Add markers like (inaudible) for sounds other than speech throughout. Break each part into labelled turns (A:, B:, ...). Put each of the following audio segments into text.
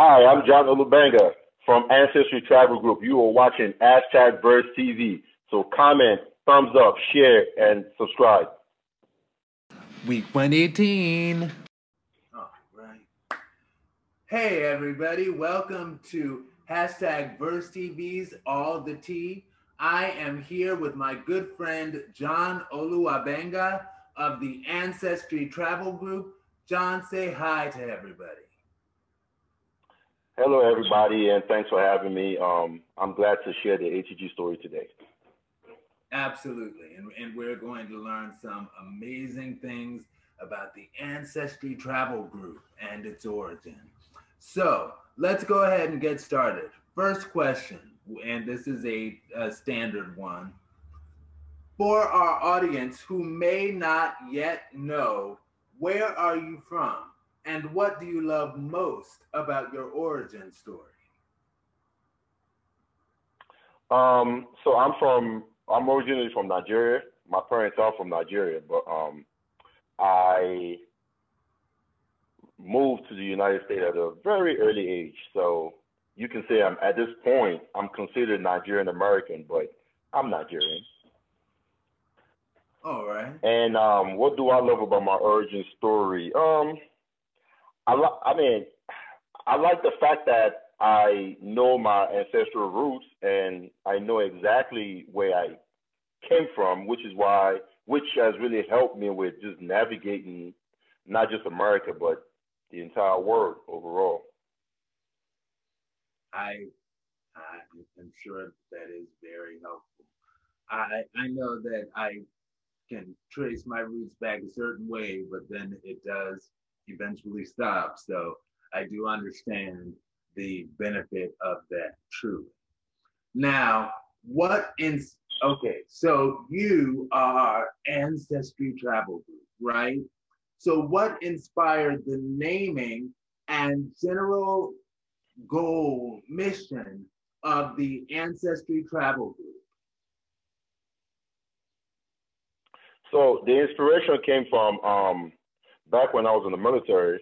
A: Hi, I'm John Olubanga from Ancestry Travel Group. You are watching hashtag Verse TV. So comment, thumbs up, share, and subscribe.
B: Week 118.
C: All right. Hey, everybody. Welcome to hashtag Verse TV's All the Tea. I am here with my good friend John Oluwabenga of the Ancestry Travel Group. John, say hi to everybody.
A: Hello, everybody, and thanks for having me. Um, I'm glad to share the ATG story today.
C: Absolutely. And, and we're going to learn some amazing things about the Ancestry Travel Group and its origin. So let's go ahead and get started. First question, and this is a, a standard one. For our audience who may not yet know, where are you from? And what do you love most about your origin story?
A: Um, so I'm from I'm originally from Nigeria. My parents are from Nigeria, but um, I moved to the United States at a very early age. So you can say I'm at this point I'm considered Nigerian American, but I'm Nigerian.
C: All right.
A: And um, what do I love about my origin story? Um, I li- I mean, I like the fact that I know my ancestral roots and I know exactly where I came from, which is why, which has really helped me with just navigating not just America but the entire world overall.
C: I, I am sure that is very helpful. I I know that I can trace my roots back a certain way, but then it does eventually stop. So I do understand the benefit of that truly. Now, what in okay, so you are Ancestry Travel Group, right? So what inspired the naming and general goal mission of the Ancestry Travel Group?
A: So the inspiration came from um, back when I was in the military,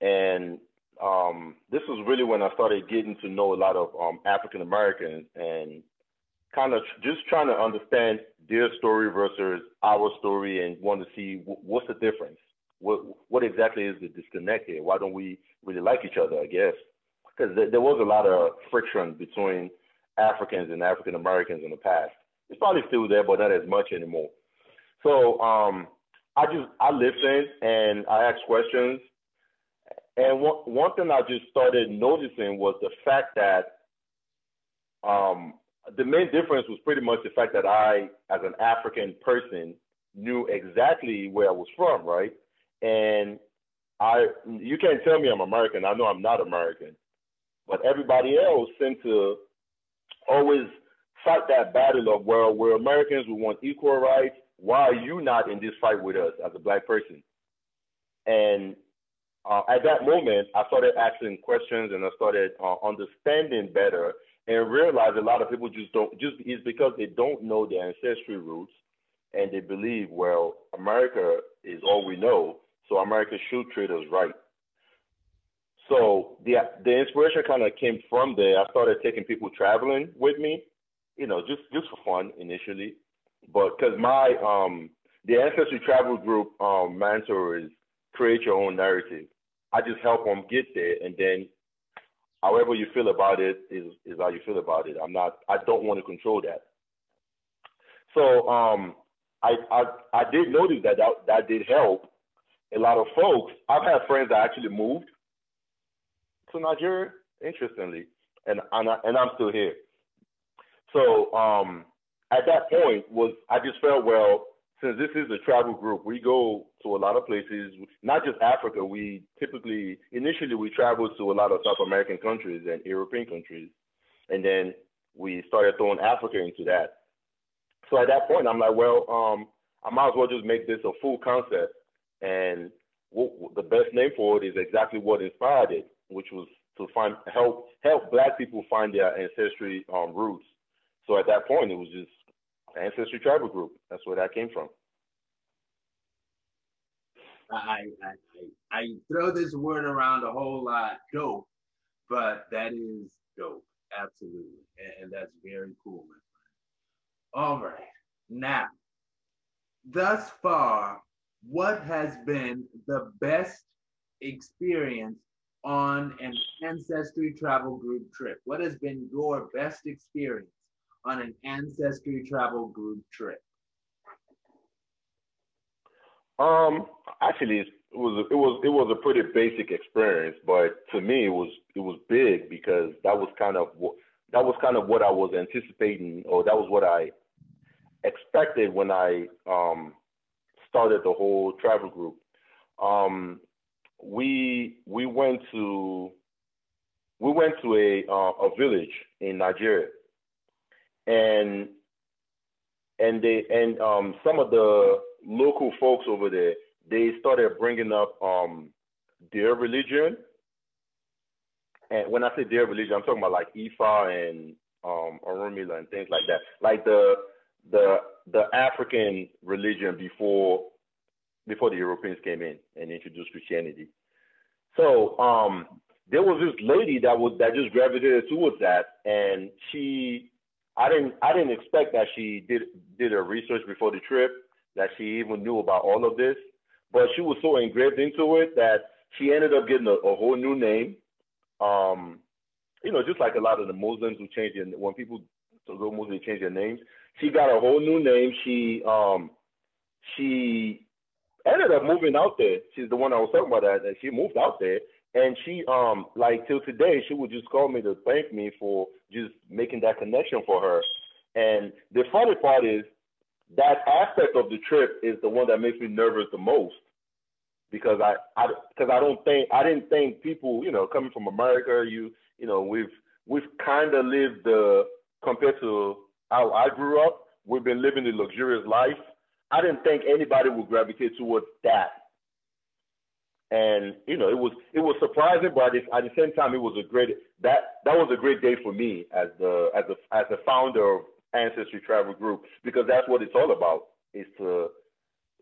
A: and um, this was really when I started getting to know a lot of um, African Americans and kind of just trying to understand their story versus our story and want to see w- what's the difference. What what exactly is the disconnect here? Why don't we really like each other? I guess because th- there was a lot of friction between Africans and African Americans in the past. It's probably still there, but not as much anymore. So um, I just I listened and I asked questions. And one one thing I just started noticing was the fact that um, the main difference was pretty much the fact that I, as an African person, knew exactly where I was from, right? And I, you can't tell me I'm American. I know I'm not American, but everybody else seemed to always fight that battle of well, we're Americans, we want equal rights, why are you not in this fight with us as a black person? And uh, at that moment, I started asking questions and I started uh, understanding better and realized a lot of people just don't, just it's because they don't know their ancestry roots and they believe, well, America is all we know, so America should treat us right. So the the inspiration kind of came from there. I started taking people traveling with me, you know, just just for fun initially, but because my um the ancestry travel group um is create your own narrative. I just help them get there, and then however you feel about it is is how you feel about it. I'm not. I don't want to control that. So um, I I I did notice that that, that did help a lot of folks. I've had friends that actually moved to Nigeria, interestingly, and and, I, and I'm still here. So um, at that point was I just felt well since this is a travel group, we go to a lot of places, not just Africa. We typically, initially, we traveled to a lot of South American countries and European countries. And then we started throwing Africa into that. So at that point, I'm like, well, um, I might as well just make this a full concept. And what, the best name for it is exactly what inspired it, which was to find help help Black people find their ancestry um, roots. So at that point, it was just Ancestry Travel Group. That's where that came from.
C: I, I, I, throw this word around a whole lot, dope, but that is dope, absolutely, and, and that's very cool, my friend. All right, now, thus far, what has been the best experience on an ancestry travel group trip? What has been your best experience on an ancestry travel group trip?
A: Um, actually, it was it was it was a pretty basic experience, but to me, it was it was big because that was kind of what that was kind of what I was anticipating, or that was what I expected when I um, started the whole travel group. Um, we we went to we went to a uh, a village in Nigeria, and and they and um, some of the local folks over there they started bringing up um, their religion. And when I say their religion, I'm talking about like Ifa and um, Orunmila and things like that, like the the the African religion before before the Europeans came in and introduced Christianity. So um, there was this lady that was that just gravitated towards that, and she, I didn't I didn't expect that she did did her research before the trip, that she even knew about all of this, but she was so engraved into it that she ended up getting a, a whole new name. Um, you know, just like a lot of the Muslims who change their when people go Muslim change their names, she got a whole new name. She um, she ended up moving out there. She's the one I was talking about that, that she moved out there. And she um like till today she would just call me to thank me for just making that connection for her. And the funny part is that aspect of the trip is the one that makes me nervous the most because I I because I don't think I didn't think people you know coming from America you you know we've we've kind of lived the compared to how I grew up we've been living the luxurious life I didn't think anybody would gravitate towards that. And you know, it was it was surprising, but at the same time, it was a great that that was a great day for me as the as the as the founder of Ancestry Travel Group because that's what it's all about is to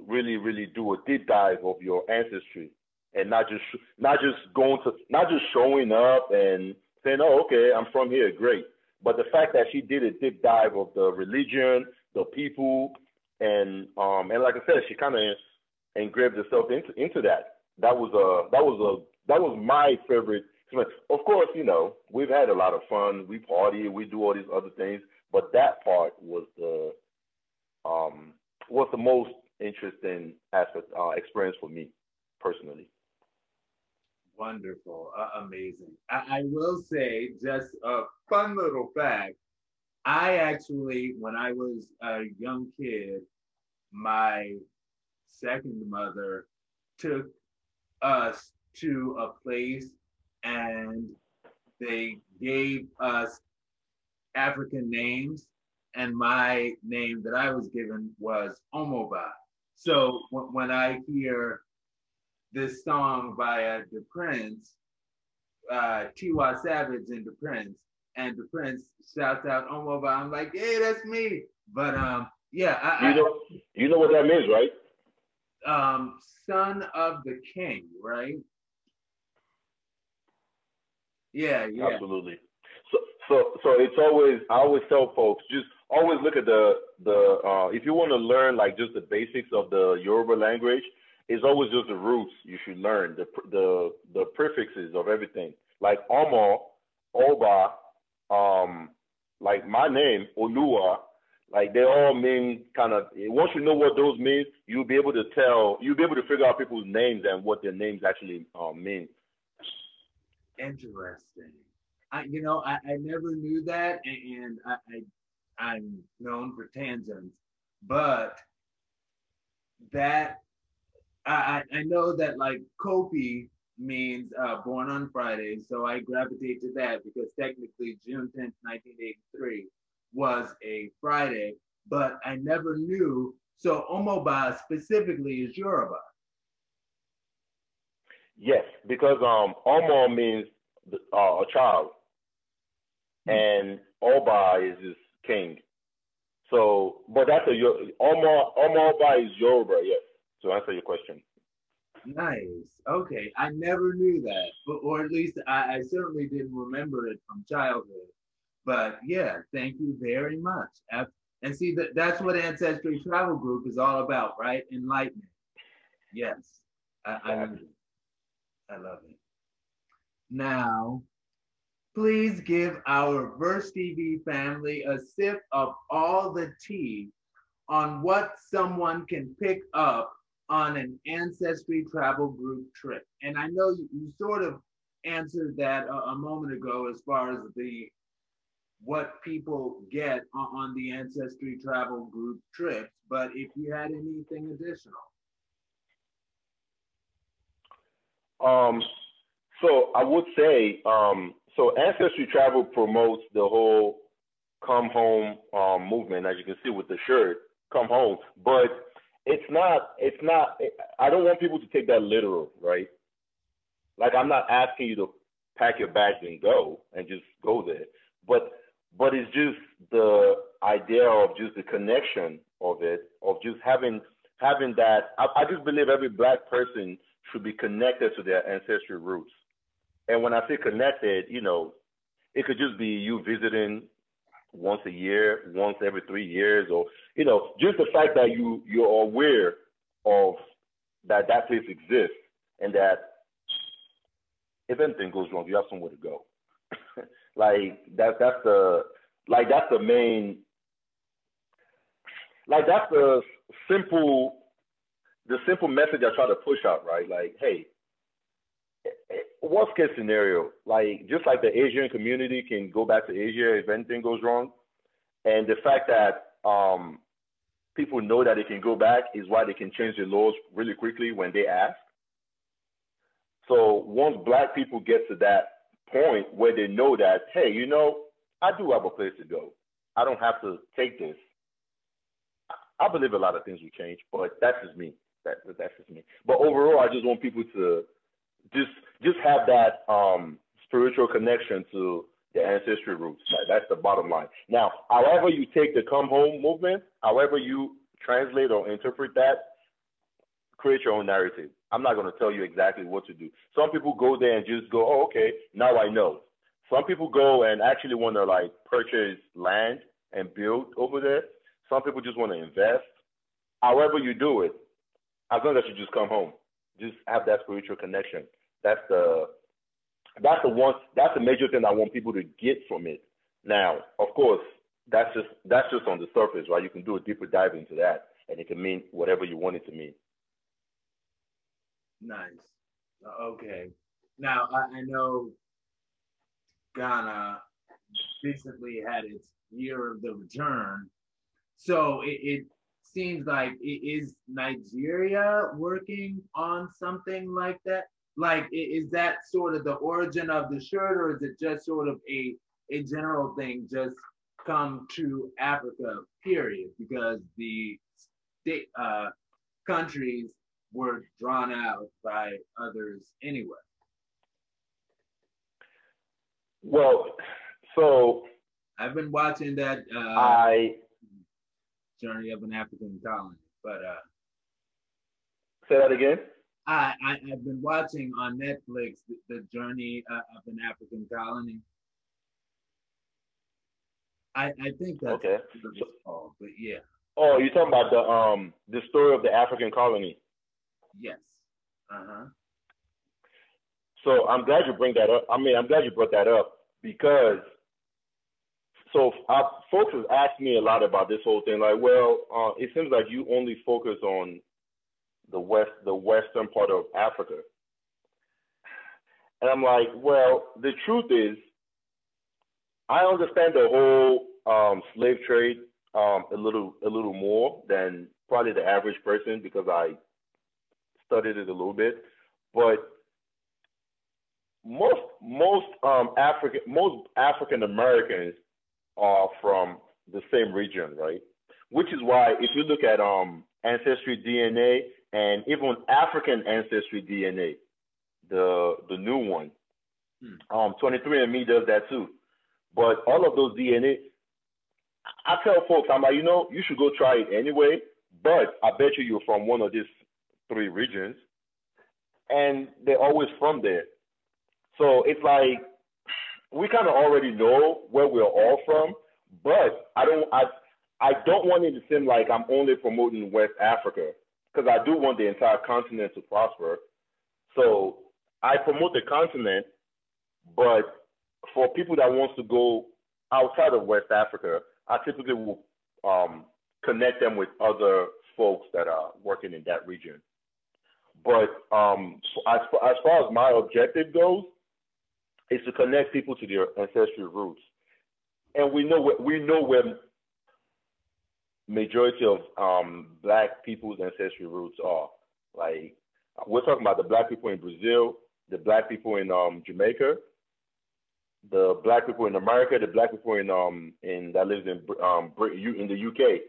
A: really really do a deep dive of your ancestry and not just not just going to not just showing up and saying oh okay I'm from here great but the fact that she did a deep dive of the religion the people and um and like I said, she kind of engraved herself into into that. That was a that was a that was my favorite. Of course, you know we've had a lot of fun. We party, we do all these other things, but that part was the um was the most interesting aspect uh, experience for me personally.
C: Wonderful, uh, amazing. I, I will say just a fun little fact I actually, when I was a young kid, my second mother took us to a place and they gave us African names. And my name that I was given was Omoba. So when I hear this song by the Prince, uh, Tiwa Savage and the Prince, and the prince shouts out Omoba. I'm like, hey, that's me. But um, yeah, I,
A: you know, I, you know what that means, right?
C: Um, son of the king, right? Yeah, yeah.
A: Absolutely. So, so, so it's always. I always tell folks just always look at the the. Uh, if you want to learn like just the basics of the Yoruba language, it's always just the roots you should learn the the the prefixes of everything. Like Omo, Oba, um, like my name, Olua, like they all mean kind of once you know what those mean, you'll be able to tell you'll be able to figure out people's names and what their names actually um, mean.
C: Interesting. I you know I, I never knew that and I, I I'm known for tangents, but that I I know that like Kofi means uh, born on Friday. So I gravitate to that because technically June 10th, 1983 was a Friday, but I never knew. So Omoba specifically is Yoruba.
A: Yes, because um, Omo means uh, a child, mm-hmm. and Oba is his king. So, but that's a Omo Omoba is Yoruba. Yes. To answer your question.
C: Nice. Okay, I never knew that, but, or at least I, I certainly didn't remember it from childhood. But yeah, thank you very much. And see that that's what Ancestry Travel Group is all about, right? Enlightenment. Yes, I, I love it. I love it. Now, please give our Verse TV family a sip of all the tea on what someone can pick up on an Ancestry Travel Group trip. And I know you, you sort of answered that a, a, moment ago as far as the what people get on, the Ancestry Travel Group trips, but if you had anything additional.
A: Um, so I would say, um, so Ancestry Travel promotes the whole come home um, movement, as you can see with the shirt, come home. But it's not, it's not, I don't want people to take that literal, right? Like I'm not asking you to pack your bags and go and just go there. But but it's just the idea of just the connection of it, of just having having that. I, I just believe every black person should be connected to their ancestral roots. And when I say connected, you know, it could just be you visiting once a year, once every three years, or you know, just the fact that you you're aware of that that place exists and that if anything goes wrong, you have somewhere to go. Like that that's the like that's the main like that's the simple the simple message I try to push out, right? Like, hey, worst case scenario, like just like the Asian community can go back to Asia if anything goes wrong, and the fact that um, people know that they can go back is why they can change the laws really quickly when they ask. So once black people get to that point where they know that, hey, you know, I do have a place to go. I don't have to take this. I believe a lot of things will change, but that's just me. That that's just me. But overall, I just want people to just just have that um, spiritual connection to the ancestry roots. That's the bottom line. Now, however you take the come home movement, however you translate or interpret that, create your own narrative. I'm not going to tell you exactly what to do. Some people go there and just go, oh, okay, now I know. Some people go and actually want to like purchase land and build over there. Some people just want to invest. However you do it, as long as you just come home, just have that spiritual connection. That's the that's the one that's the major thing I want people to get from it. Now, of course, that's just that's just on the surface, right? You can do a deeper dive into that, and it can mean whatever you want it to mean.
C: Nice. Okay. Now I, I know Ghana recently had its year of the return. So it, it seems like it is Nigeria working on something like that? Like, is that sort of the origin of the shirt, or is it just sort of a a general thing, just come to Africa, period? Because the state uh, countries were drawn out by others anyway.
A: Well, so
C: I've been watching that. Uh,
A: I
C: Journey of an African Colony, but uh,
A: say that again.
C: I, I have been watching on Netflix the, the Journey uh, of an African Colony. I I think that's
A: okay.
C: called, but yeah.
A: Oh, you're talking about the um the story of the African colony.
C: Yes. Uh huh.
A: So I'm glad you bring that up. I mean, I'm glad you brought that up because so uh, folks have asked me a lot about this whole thing. Like, well, uh, it seems like you only focus on the west, the western part of Africa, and I'm like, well, the truth is, I understand the whole um, slave trade um, a little, a little more than probably the average person because I studied it a little bit, but most most um, African most African Americans are from the same region, right? Which is why if you look at um, ancestry DNA and even African ancestry DNA, the the new one, hmm. um, 23andMe does that too. But all of those DNA, I tell folks, I'm like, you know, you should go try it anyway. But I bet you you're from one of these three regions, and they're always from there. So it's like we kind of already know where we're all from, but I don't I I don't want it to seem like I'm only promoting West Africa because I do want the entire continent to prosper. So I promote the continent, but for people that wants to go outside of West Africa, I typically will um, connect them with other folks that are working in that region. But um, as, as far as my objective goes, is to connect people to their ancestral roots, and we know where, we know where majority of um, black people's ancestral roots are. Like we're talking about the black people in Brazil, the black people in um, Jamaica, the black people in America, the black people in um in that lives in um in the UK.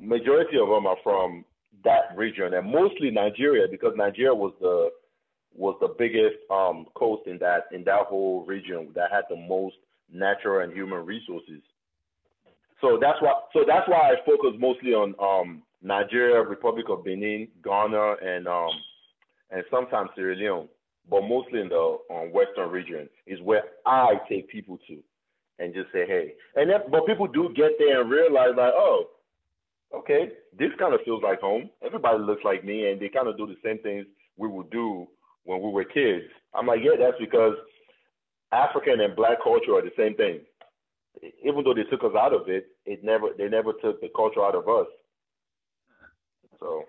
A: Majority of them are from that region, and mostly Nigeria, because Nigeria was the was the biggest um, coast in that in that whole region that had the most natural and human resources. So that's why so that's why I focus mostly on um, Nigeria, Republic of Benin, Ghana, and um, and sometimes Sierra Leone, but mostly in the um, western region is where I take people to, and just say, hey, and but people do get there and realize like, oh, okay, this kind of feels like home. Everybody looks like me, and they kind of do the same things we would do when we were kids. I'm like, yeah, that's because African and black culture are the same thing. Even though they took us out of it, it never they never took the culture out of us. So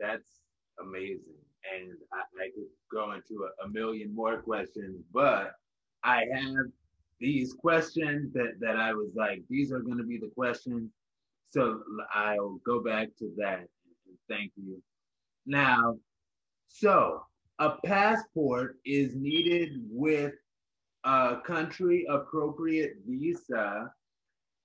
C: that's amazing, and I, I could go into a, a million more questions, but I have these questions that, that I was like, these are going to be the questions. So I'll go back to that. Thank you. Now, so a passport is needed with a country appropriate visa.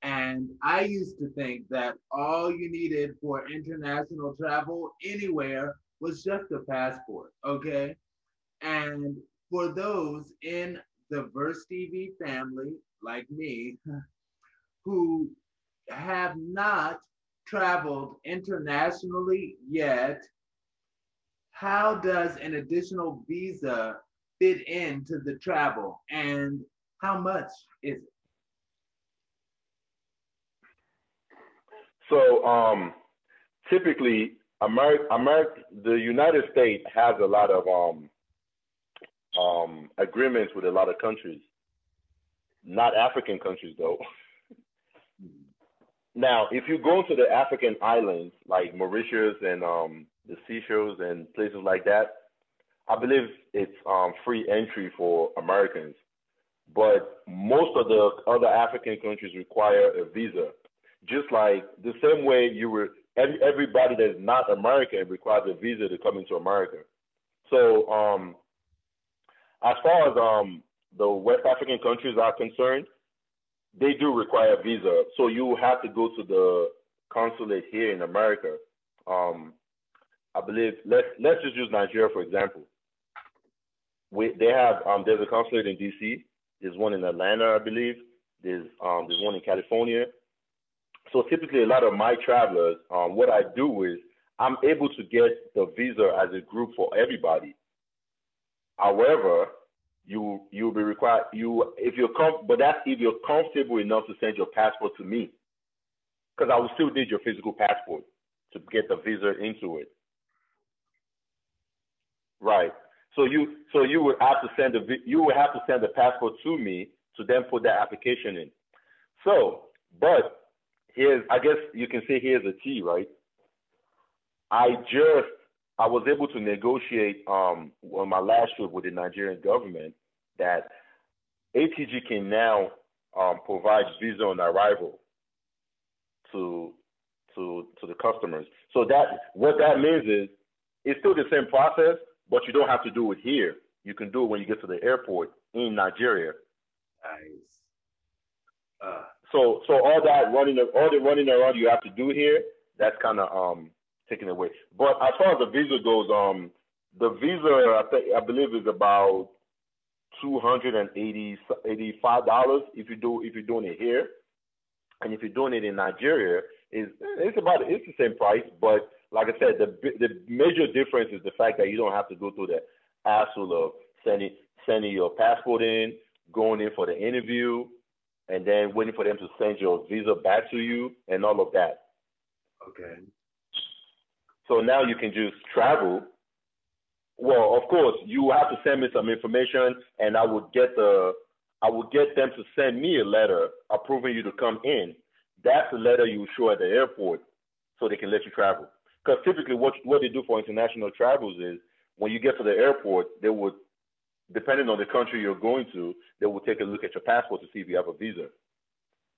C: And I used to think that all you needed for international travel anywhere was just a passport, okay? And for those in the Verse TV family, like me, who have not traveled internationally yet, how does an additional visa fit into the travel and how much is it?
A: So um, typically, America, America, the United States has a lot of um, um, agreements with a lot of countries, not African countries though. (laughs) now, if you go to the African islands like Mauritius and um, the Seychelles and places like that, I believe it's um, free entry for Americans. But most of the other African countries require a visa, just like the same way you were. Everybody that's not American requires a visa to come into America. So um, as far as um, the West African countries are concerned, they do require a visa. So you have to go to the consulate here in America. Um, I believe let's let's just use Nigeria for example. We they have um, there's a consulate in DC. There's one in Atlanta, I believe. There's um, there's one in California. So typically, a lot of my travelers, um, what I do is I'm able to get the visa as a group for everybody. However, you you'll be required you if you're com- but that's if you're comfortable enough to send your passport to me, because I will still need your physical passport to get the visa into it. Right. So you so you would have to send a you would have to send the passport to me to then put that application in. So, but here's I guess you can say here's a T, right? I just I was able to negotiate um, on my last trip with the Nigerian government that ATG can now um, provide visa on arrival to to to the customers. So that what that means is it's still the same process, but you don't have to do it here. You can do it when you get to the airport in Nigeria.
C: Nice. Uh,
A: so so all that running all the running around you have to do here, that's kind of um taken away. But as far as the visa goes, um, the visa I think I believe is about two hundred and eighty eighty five dollars if you do if you're doing it here, and if you're doing it in Nigeria, is it's about it's the same price. But like I said, the the major difference is the fact that you don't have to go through the hassle of sending sending your passport in, going in for the interview, and then waiting for them to send your visa back to you and all of that.
C: Okay.
A: So now you can just travel. Well, of course, you have to send me some information, and I would get the I would get them to send me a letter approving you to come in. That's the letter you show at the airport, so they can let you travel. Because typically, what what they do for international travels is when you get to the airport, they would, depending on the country you're going to, they will take a look at your passport to see if you have a visa.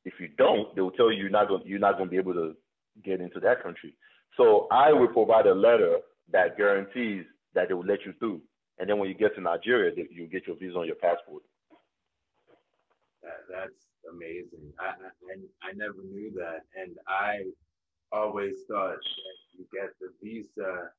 A: If you don't, they will tell you you're not going you're not going to be able to get into that country. So I will provide a letter that guarantees that they will let you through. And then when you get to Nigeria, you get your visa on your passport.
C: That, that's amazing. I, I I never knew that, and I always thought that you get the visa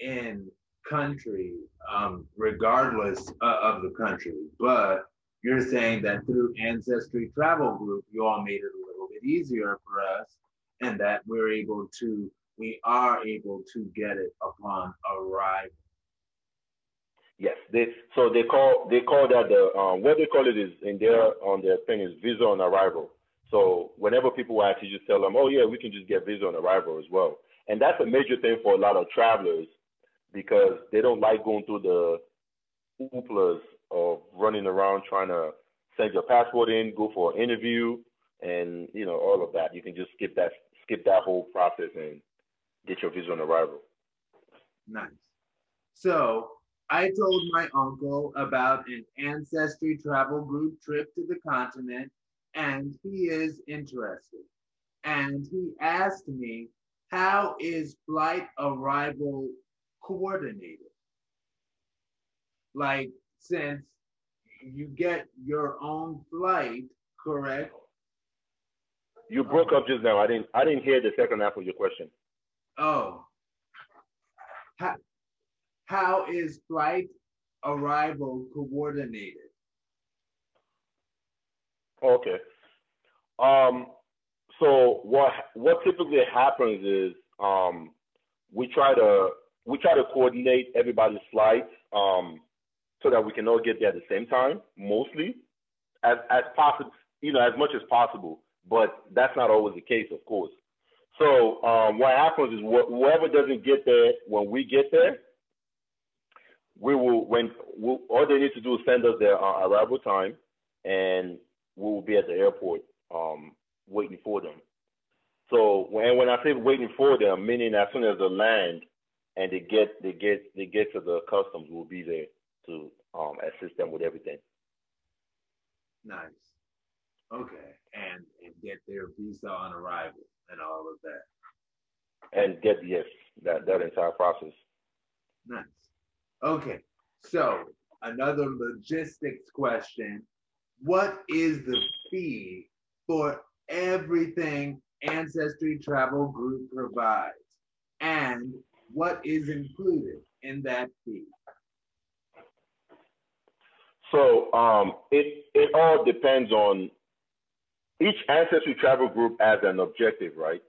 C: in country, um, regardless of the country. But you're saying that through Ancestry Travel Group, you all made it a little bit easier for us, and that we're able to, we are able to get it upon arrival.
A: Yes, they so they call they call that the um, what they call it is in their on their thing is visa on arrival. So whenever people ask, you just tell them, oh yeah, we can just get visa on arrival as well. And that's a major thing for a lot of travelers because they don't like going through the hooplas of running around trying to send your passport in, go for an interview, and you know all of that. You can just skip that skip that whole process and get your visa on arrival.
C: Nice. So I told my uncle about an ancestry travel group trip to the continent, and he is interested. And he asked me, How is flight arrival coordinated? Like, since you get your own flight, correct?
A: You broke up just now. I didn't. I didn't hear the second half of your question.
C: Oh, how, how is flight arrival coordinated?
A: Okay. Um, so what what typically happens is um, we try to we try to coordinate everybody's flights um, so that we can all get there at the same time, mostly as as possible, you know, as much as possible. But that's not always the case, of course. So um, what happens is wh- whoever doesn't get there when we get there, we will when we'll, all they need to do is send us their uh, arrival time, and we will be at the airport um, waiting for them. So when when I say waiting for them, meaning as soon as they land and they get they get they get to the customs, we'll be there to um, assist them with everything.
C: Nice. Okay, and and get their visa on arrival and all of that.
A: And get yes, that that entire process.
C: Nice. Okay, so another logistics question. What is the fee for everything Ancestry Travel Group provides? And what is included in that fee?
A: So um, it it all depends on each ancestry travel group has an objective, right?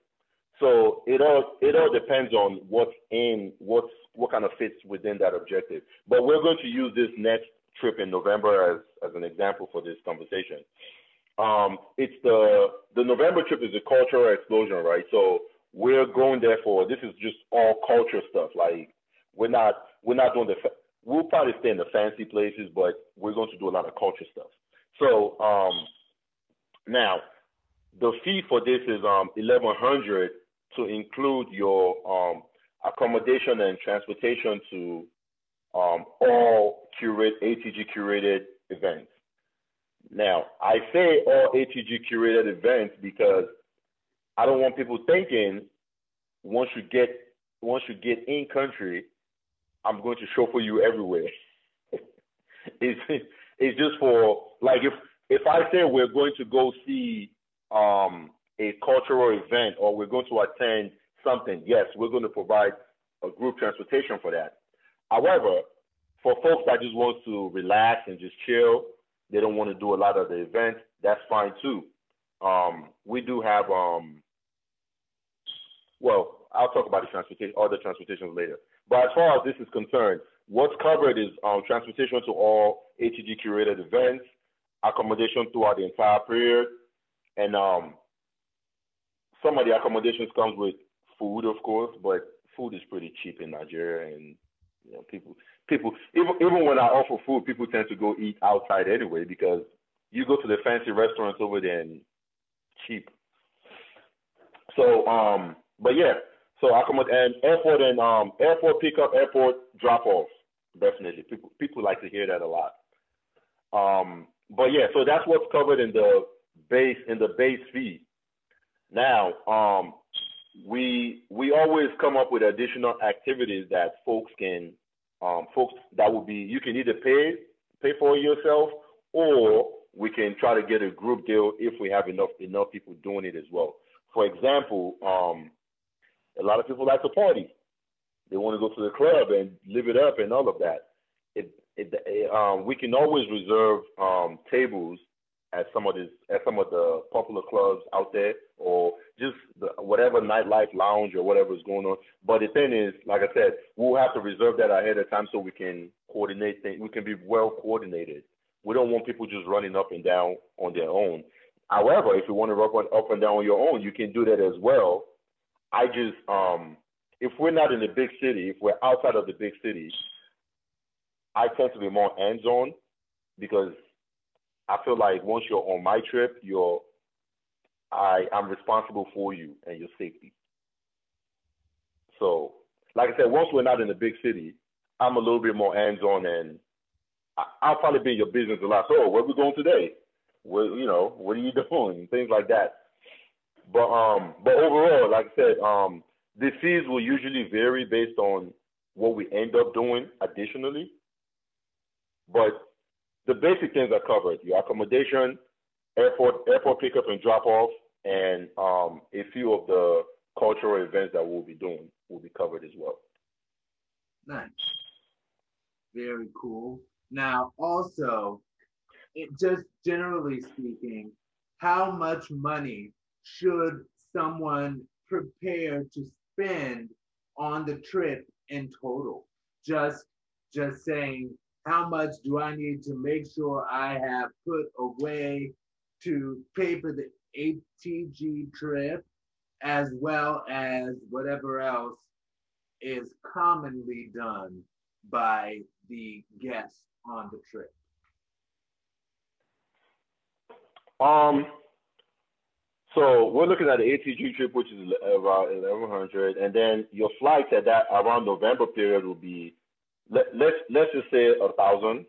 A: So it all it all depends on what's in what's what kind of fits within that objective. But we're going to use this next trip in November as as an example for this conversation. Um, it's the the November trip is a cultural explosion, right? So we're going there for this is just all culture stuff. Like we're not we're not doing the we'll probably stay in the fancy places, but we're going to do a lot of culture stuff. So um, now the fee for this is um, eleven hundred to include your um, accommodation and transportation to um, all curate ATG curated events. Now, I say all ATG curated events because I don't want people thinking once you get once you get in country, I'm going to show for you everywhere. (laughs) it's it's just for like if if I say we're going to go see um, a cultural event or we're going to attend something, yes, we're going to provide a group transportation for that. However, for folks that just want to relax and just chill, they don't want to do a lot of the events, that's fine too. Um, we do have, um, well, I'll talk about the transportation, other transportations later. But as far as this is concerned, what's covered is um, transportation to all ATG curated events, accommodation throughout the entire period, and um, some of the accommodations comes with food, of course, but food is pretty cheap in Nigeria, and you know people people even even when I offer food, people tend to go eat outside anyway because you go to the fancy restaurants over there and cheap. So um, but yeah, so accommodate and airport and um airport pickup, airport drop off, definitely people people like to hear that a lot. Um, but yeah, so that's what's covered in the base in the base fee. Now, um, we we always come up with additional activities that folks can um, folks that would be you can either pay pay for yourself or we can try to get a group deal if we have enough enough people doing it as well. For example, um, a lot of people like to party. They want to go to the club and live it up and all of that. It, it, um, we can always reserve um, tables at some of this at some of the popular clubs out there or just the, whatever nightlife lounge or whatever is going on. But the thing is, like I said, we'll have to reserve that ahead of time so we can coordinate things. We can be well coordinated. We don't want people just running up and down on their own. However, if you want to run up and down on your own, you can do that as well. I just um if we're not in the big city, if we're outside of the big city, I tend to be more hands on because I feel like once you're on my trip, you're I I'm responsible for you and your safety. So, like I said, once we're not in a big city, I'm a little bit more hands on and I, will probably be in your business a lot. So, where we going today? What you know, what are you (laughs) doing? Things like that. But um, but overall, like I said, um, the fees will usually vary based on what we end up doing additionally. But the basic things are covered: your accommodation, airport airport pickup and drop off, and um, a few of the cultural events that we'll be doing will be covered as well.
C: Nice. Very cool. Now, also, it, just generally speaking, how much money should someone prepare to spend on the trip in total? Just just saying how much do I need to make sure I have put away to pay for the ATG trip as well as whatever else is commonly done by the guests on the trip?
A: Um, so we're looking at the ATG trip, which is around 1100, and then your flights at that around November period will be let, let's let's just say a thousand,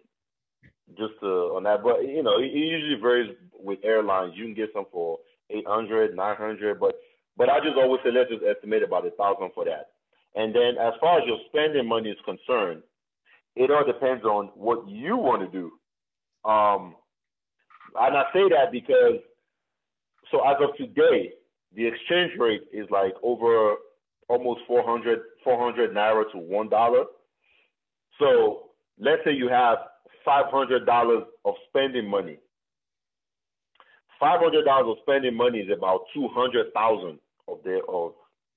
A: just to, on that. But you know, it, usually varies with airlines. You can get some for 800, 900, but but I just always say let's just estimate about a thousand for that. And then as far as your spending money is concerned, it all depends on what you want to do. Um, and I say that because so as of today, the exchange rate is like over almost 400, 400 naira to one dollar. So let's say you have $500 of spending money. $500 of spending money is about 200,000 of their of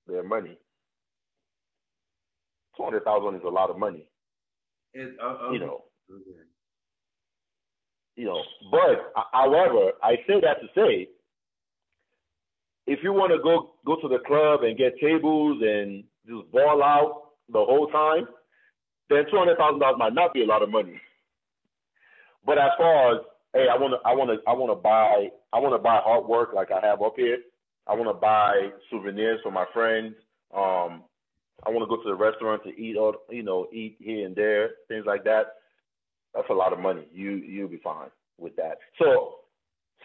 A: their money. 200,000 is a lot of money.
C: It, uh, uh,
A: you know. Okay. You know, but however, I say that to say, if you want to go go to the club and get tables and just ball out the whole time, then two hundred thousand dollars might not be a lot of money. But as far as hey, I want to, I want to, I want to buy, I want to buy artwork like I have up here. I want to buy souvenirs for my friends. Um, I want to go to the restaurant to eat, or you know, eat here and there, things like that. That's a lot of money. You you'll be fine with that. So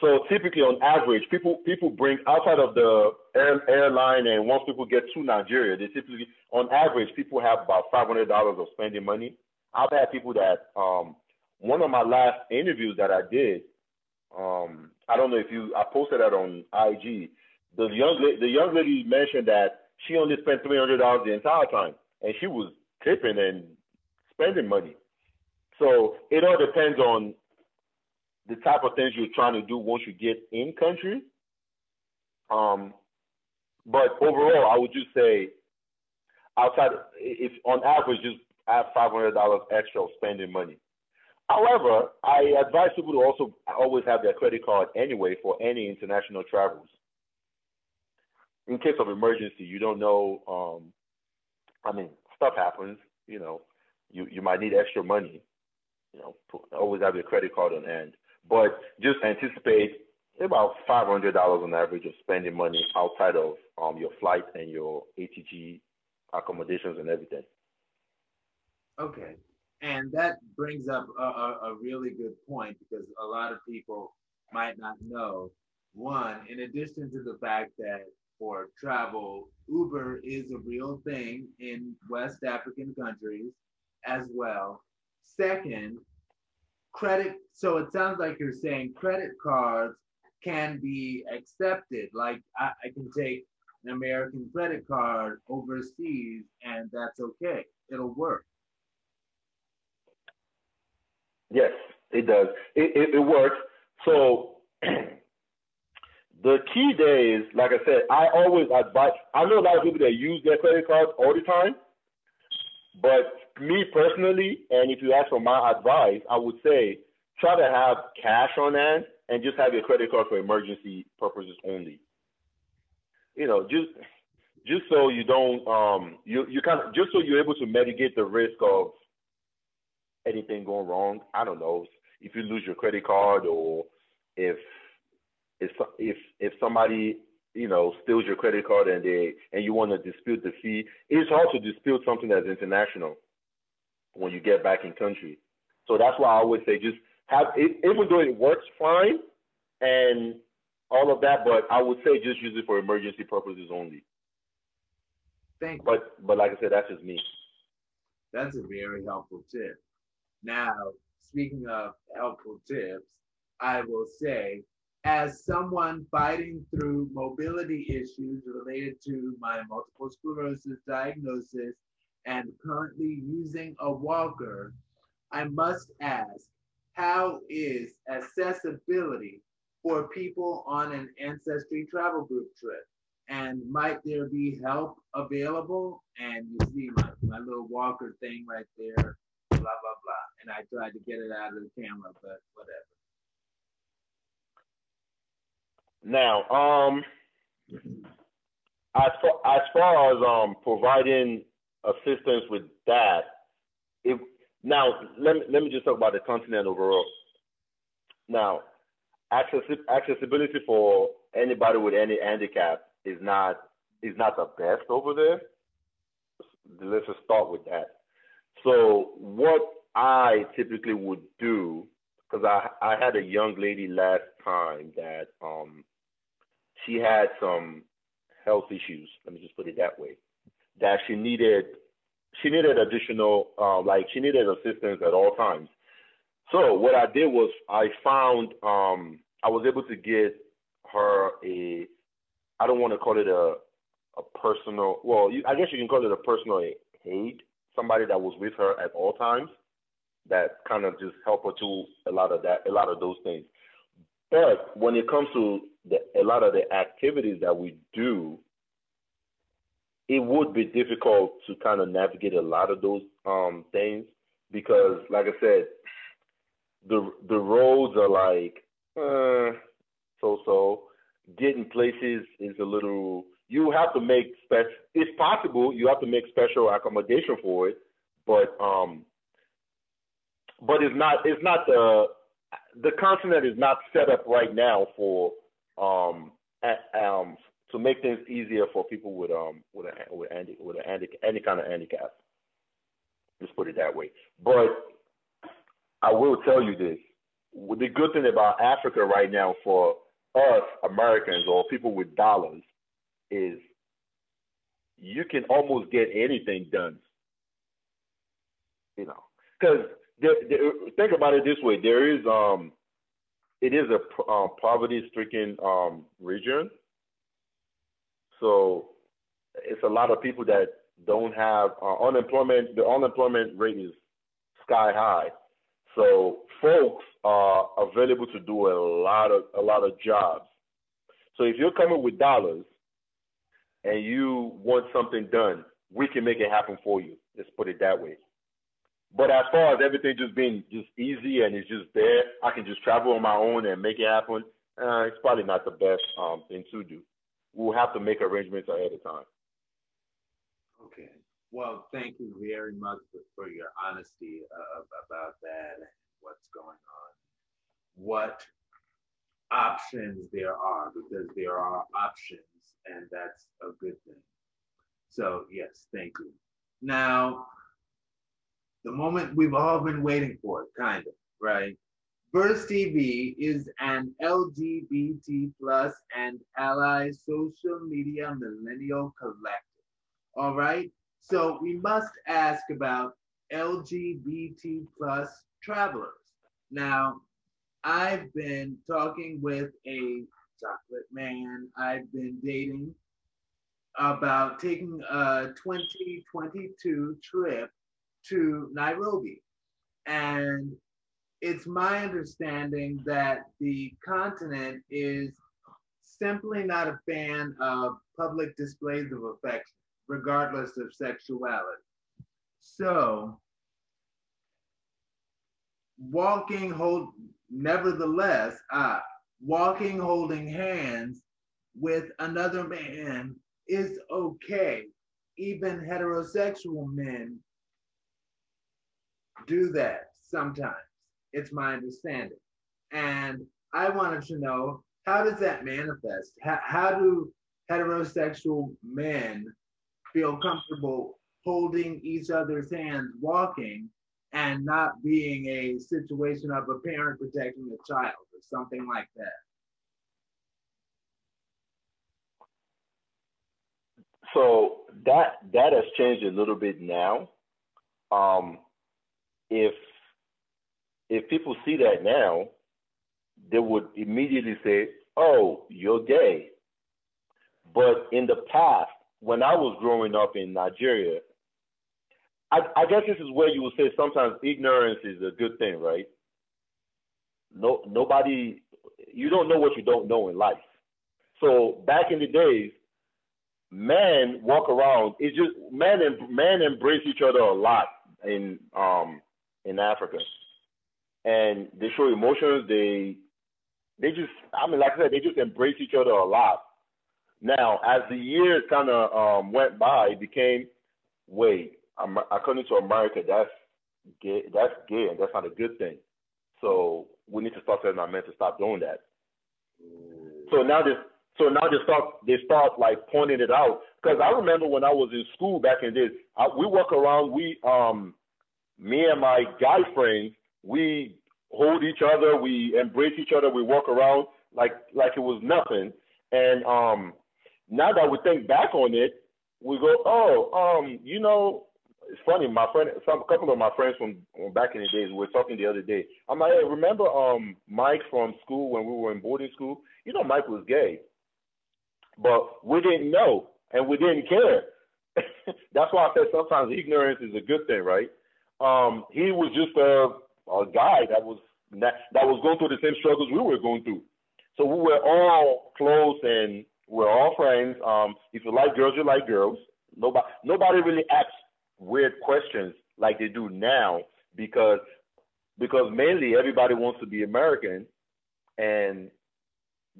A: so typically, on average, people people bring outside of the air, airline, and once people get to Nigeria, they typically, on average, people have about five hundred dollars of spending money. I've had people that um, one of my last interviews that I did, um, I don't know if you, I posted that on IG. The young the young lady mentioned that she only spent three hundred dollars the entire time, and she was tipping and spending money. So it all depends on the type of things you're trying to do once you get in country. Um, but overall, I would just say outside, if on average, just have five hundred dollars extra of spending money. However, I advise people to also always have their credit card anyway for any international travels. In case of emergency, you don't know. Um, I mean, stuff happens. You know, you you might need extra money. You know, always have your credit card on hand. But just anticipate about five hundred dollars on average of spending money outside of um, your flight and your ATG accommodations and everything.
C: Okay, and that brings up a, a, a really good point because a lot of people might not know. One, in addition to the fact that for travel, Uber is a real thing in West African countries as well. Second, credit. So it sounds like you're saying credit cards can be accepted. Like I, I can take an American credit card overseas and that's okay. It'll work.
A: Yes, it does. It, it, it works. So (clears throat) the key there is, like I said, I always advise. I know a lot of people that use their credit cards all the time, but me personally, and if you ask for my advice, I would say try to have cash on hand and just have your credit card for emergency purposes only. You know, just just so you don't um you you kind of just so you're able to mitigate the risk of anything going wrong. I don't know if you lose your credit card or if if if if somebody you know steals your credit card and they and you want to dispute the fee. It's hard to dispute something that's international when you get back in country. So that's why I always say just have it, even though it works fine and all of that, but I would say just use it for emergency purposes only.
C: Thank you.
A: But but like I said, that's just me.
C: That's a very helpful tip. Now, speaking of helpful tips, I will say, as someone fighting through mobility issues related to my multiple sclerosis diagnosis and currently using a walker, I must ask how is accessibility for people on an Ancestry Travel Group trip? And might there be help available? And you see my, my little walker thing right there, blah, blah, blah. And I tried to get it out of the camera, but whatever.
A: Now, um, as far as, far as um, providing assistance with that, if now, let me, let me just talk about the continent overall. Now, accessibility for anybody with any handicap is not is not the best over there. Let's just start with that. So, what I typically would do, because I I had a young lady last time that um she had some health issues. Let me just put it that way. That she needed she needed additional, uh, like she needed assistance at all times. So what I did was I found um, I was able to get her a, I don't want to call it a, a personal, well, you, I guess you can call it a personal aide somebody that was with her at all times that kind of just help her to a lot of that, a lot of those things. But when it comes to the, a lot of the activities that we do, it would be difficult to kind of navigate a lot of those um, things because, like I said, the the roads are like uh, so so. Getting places is a little. You have to make special. It's possible you have to make special accommodation for it, but um, but it's not. It's not the the continent is not set up right now for um, um to make things easier for people with um with a with Andy with a handi- any kind of handicap. Just put it that way. But I will tell you this: the good thing about Africa right now for us Americans or people with dollars is you can almost get anything done. You know, because think about it this way: there is um, it is a um, poverty-stricken um region so it's a lot of people that don't have uh, unemployment. The unemployment rate is sky high. So folks are available to do a lot of a lot of jobs. So if you're coming with dollars and you want something done, we can make it happen for you. Let's put it that way. But as far as everything just being just easy and it's just there, I can just travel on my own and make it happen. Uh, it's probably not the best um, thing to do. We'll have to make arrangements ahead of time.
C: Okay. Well, thank you very much for, for your honesty uh, about that and what's going on. What options there are, because there are options, and that's a good thing. So, yes, thank you. Now, the moment we've all been waiting for, kind of, right? Verse TV is an LGBT plus and ally social media millennial collective. All right. So we must ask about LGBT plus travelers. Now, I've been talking with a chocolate man I've been dating about taking a 2022 trip to Nairobi. And it's my understanding that the continent is simply not a fan of public displays of affection, regardless of sexuality. So, walking, hold, nevertheless, uh, walking, holding hands with another man is okay. Even heterosexual men do that sometimes. It's my understanding. And I wanted to know how does that manifest? How, how do heterosexual men feel comfortable holding each other's hands walking and not being a situation of a parent protecting a child or something like that?
A: So that that has changed a little bit now. Um, if if people see that now, they would immediately say, "Oh, you're gay." But in the past, when I was growing up in Nigeria, I, I guess this is where you would say sometimes ignorance is a good thing, right? No, nobody, you don't know what you don't know in life. So back in the days, men walk around. It's just men and men embrace each other a lot in um in Africa, and they show emotions. They they just I mean, like I said, they just embrace each other a lot. Now, as the years kind of um, went by, it became wait, I'm, according to America, that's gay. That's gay, and that's not a good thing. So we need to start telling our men to stop doing that. So now this, so now they start, they start like pointing it out. Because I remember when I was in school back in this, I, we walk around, we um me and my guy friends, we hold each other, we embrace each other, we walk around like like it was nothing. And um, now that we think back on it, we go, oh, um, you know, it's funny. My friend, some a couple of my friends from, from back in the days, we were talking the other day. I'm like, hey, remember um Mike from school when we were in boarding school? You know, Mike was gay, but we didn't know and we didn't care. (laughs) That's why I said sometimes ignorance is a good thing, right? um, he was just a, a guy that was that, that was going through the same struggles we were going through. So we were all close and we're all friends. Um, if you like girls, you like girls. Nobody nobody really asks weird questions like they do now because because mainly everybody wants to be American and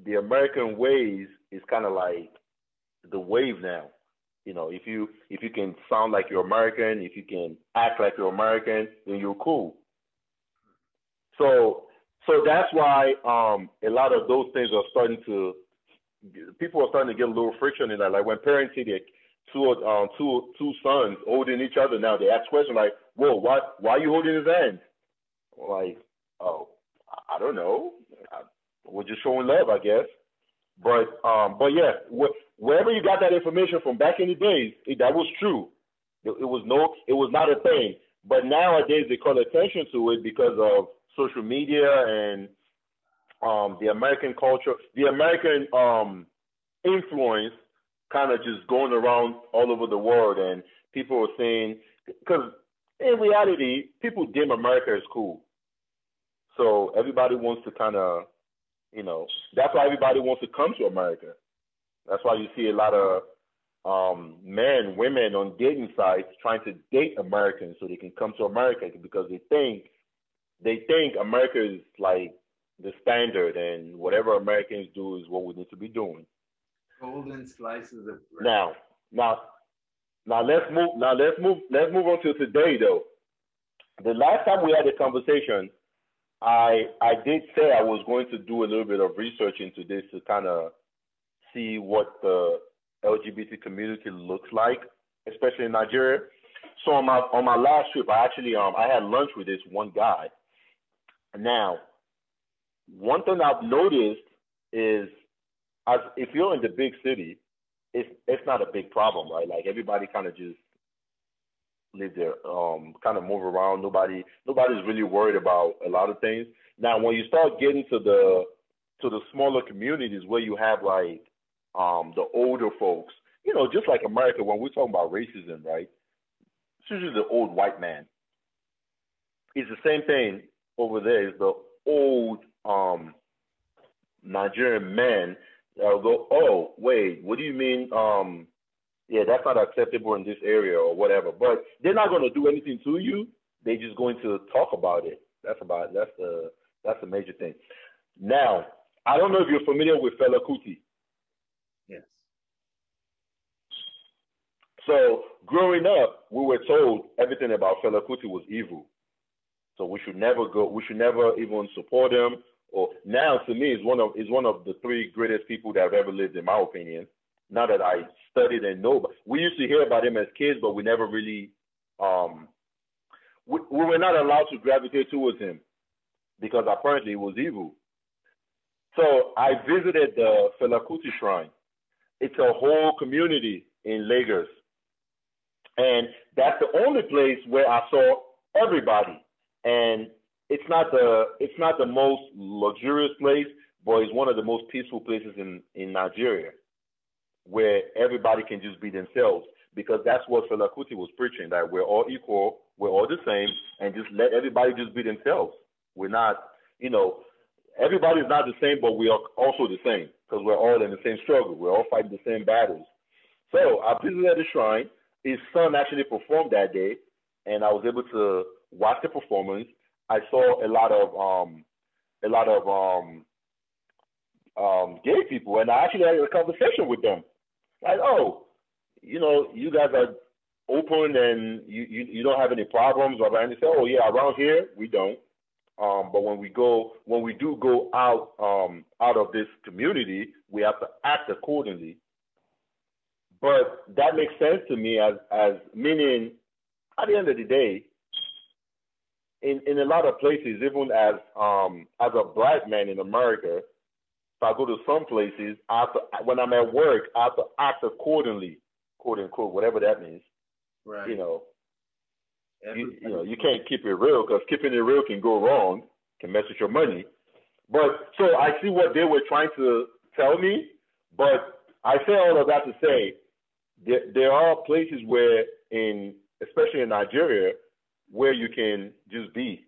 A: the American ways is kind of like the wave now. You know, if you if you can sound like you're American, if you can act like you're American, then you're cool. So so that's why um, a lot of those things are starting to people are starting to get a little friction in that. Like when parents see their two um, two two sons holding each other now, they ask questions like, "Whoa, why why are you holding his hand?" Like, oh, I don't know. We're just showing love, I guess. But um, but yeah, wherever you got that information from back in the days, it, that was true. It, it, was no, it was not a thing. But nowadays they call attention to it because of social media and um, the American culture, the American um, influence, kind of just going around all over the world, and people are saying because in reality, people dim America as cool. So everybody wants to kind of, you know, that's why everybody wants to come to America that's why you see a lot of um, men, women on dating sites trying to date Americans so they can come to America because they think they think America is like the standard and whatever Americans do is what we need to be doing.
C: Golden slices of bread.
A: Now, now, now let's move. Now let's move. Let's move on to today, though. The last time we had a conversation, I I did say I was going to do a little bit of research into this to kind of see what the LGBT community looks like, especially in Nigeria. So on my on my last trip, I actually um I had lunch with this one guy. Now, one thing I've noticed is as if you're in the big city, it's it's not a big problem, right? Like everybody kind of just live there, um, kind of move around. Nobody nobody's really worried about a lot of things. Now, when you start getting to the to the smaller communities where you have like um, the older folks, you know, just like America, when we're talking about racism, right? It's usually the old white man. It's the same thing over there. Is the old um, Nigerian men I'll go, oh, wait, what do you mean? Um, yeah, that's not acceptable in this area or whatever. But they're not going to do anything to you. They're just going to talk about it. That's about that's the that's the major thing. Now, I don't know if you're familiar with Fela Kuti.
C: Yes.
A: So growing up, we were told everything about Fela Kuti was evil. So we should never go. We should never even support him or now to me is one of is one of the three greatest people that have ever lived, in my opinion. Now that I studied and know, but we used to hear about him as kids, but we never really um we, we were not allowed to gravitate towards him because apparently he was evil. So I visited the Fela Kuti Shrine. It's a whole community in Lagos. And that's the only place where I saw everybody. And it's not the it's not the most luxurious place, but it's one of the most peaceful places in in Nigeria, where everybody can just be themselves. Because that's what Fela Kuti was preaching that we're all equal, we're all the same, and just let everybody just be themselves. We're not, you know, everybody's not the same, but we are also the same because we're all in the same struggle. We're all fighting the same battles. So I visited the shrine. His son actually performed that day, and I was able to watch the performance I saw a lot of um, a lot of um, um, gay people, and I actually had a conversation with them. Like, oh, you know, you guys are open and you, you, you don't have any problems, and they say, oh yeah, around here we don't. Um, but when we go, when we do go out um, out of this community, we have to act accordingly. But that makes sense to me as as meaning, at the end of the day, in, in a lot of places, even as um as a black man in America, if I go to some places, I have to, when I'm at work, I have to act accordingly, quote unquote, whatever that means.
C: Right.
A: You know, you, you know, you can't keep it real because keeping it real can go wrong, can mess with your money. But so I see what they were trying to tell me, but I say all of that to say there, there are places where in especially in Nigeria where you can just be.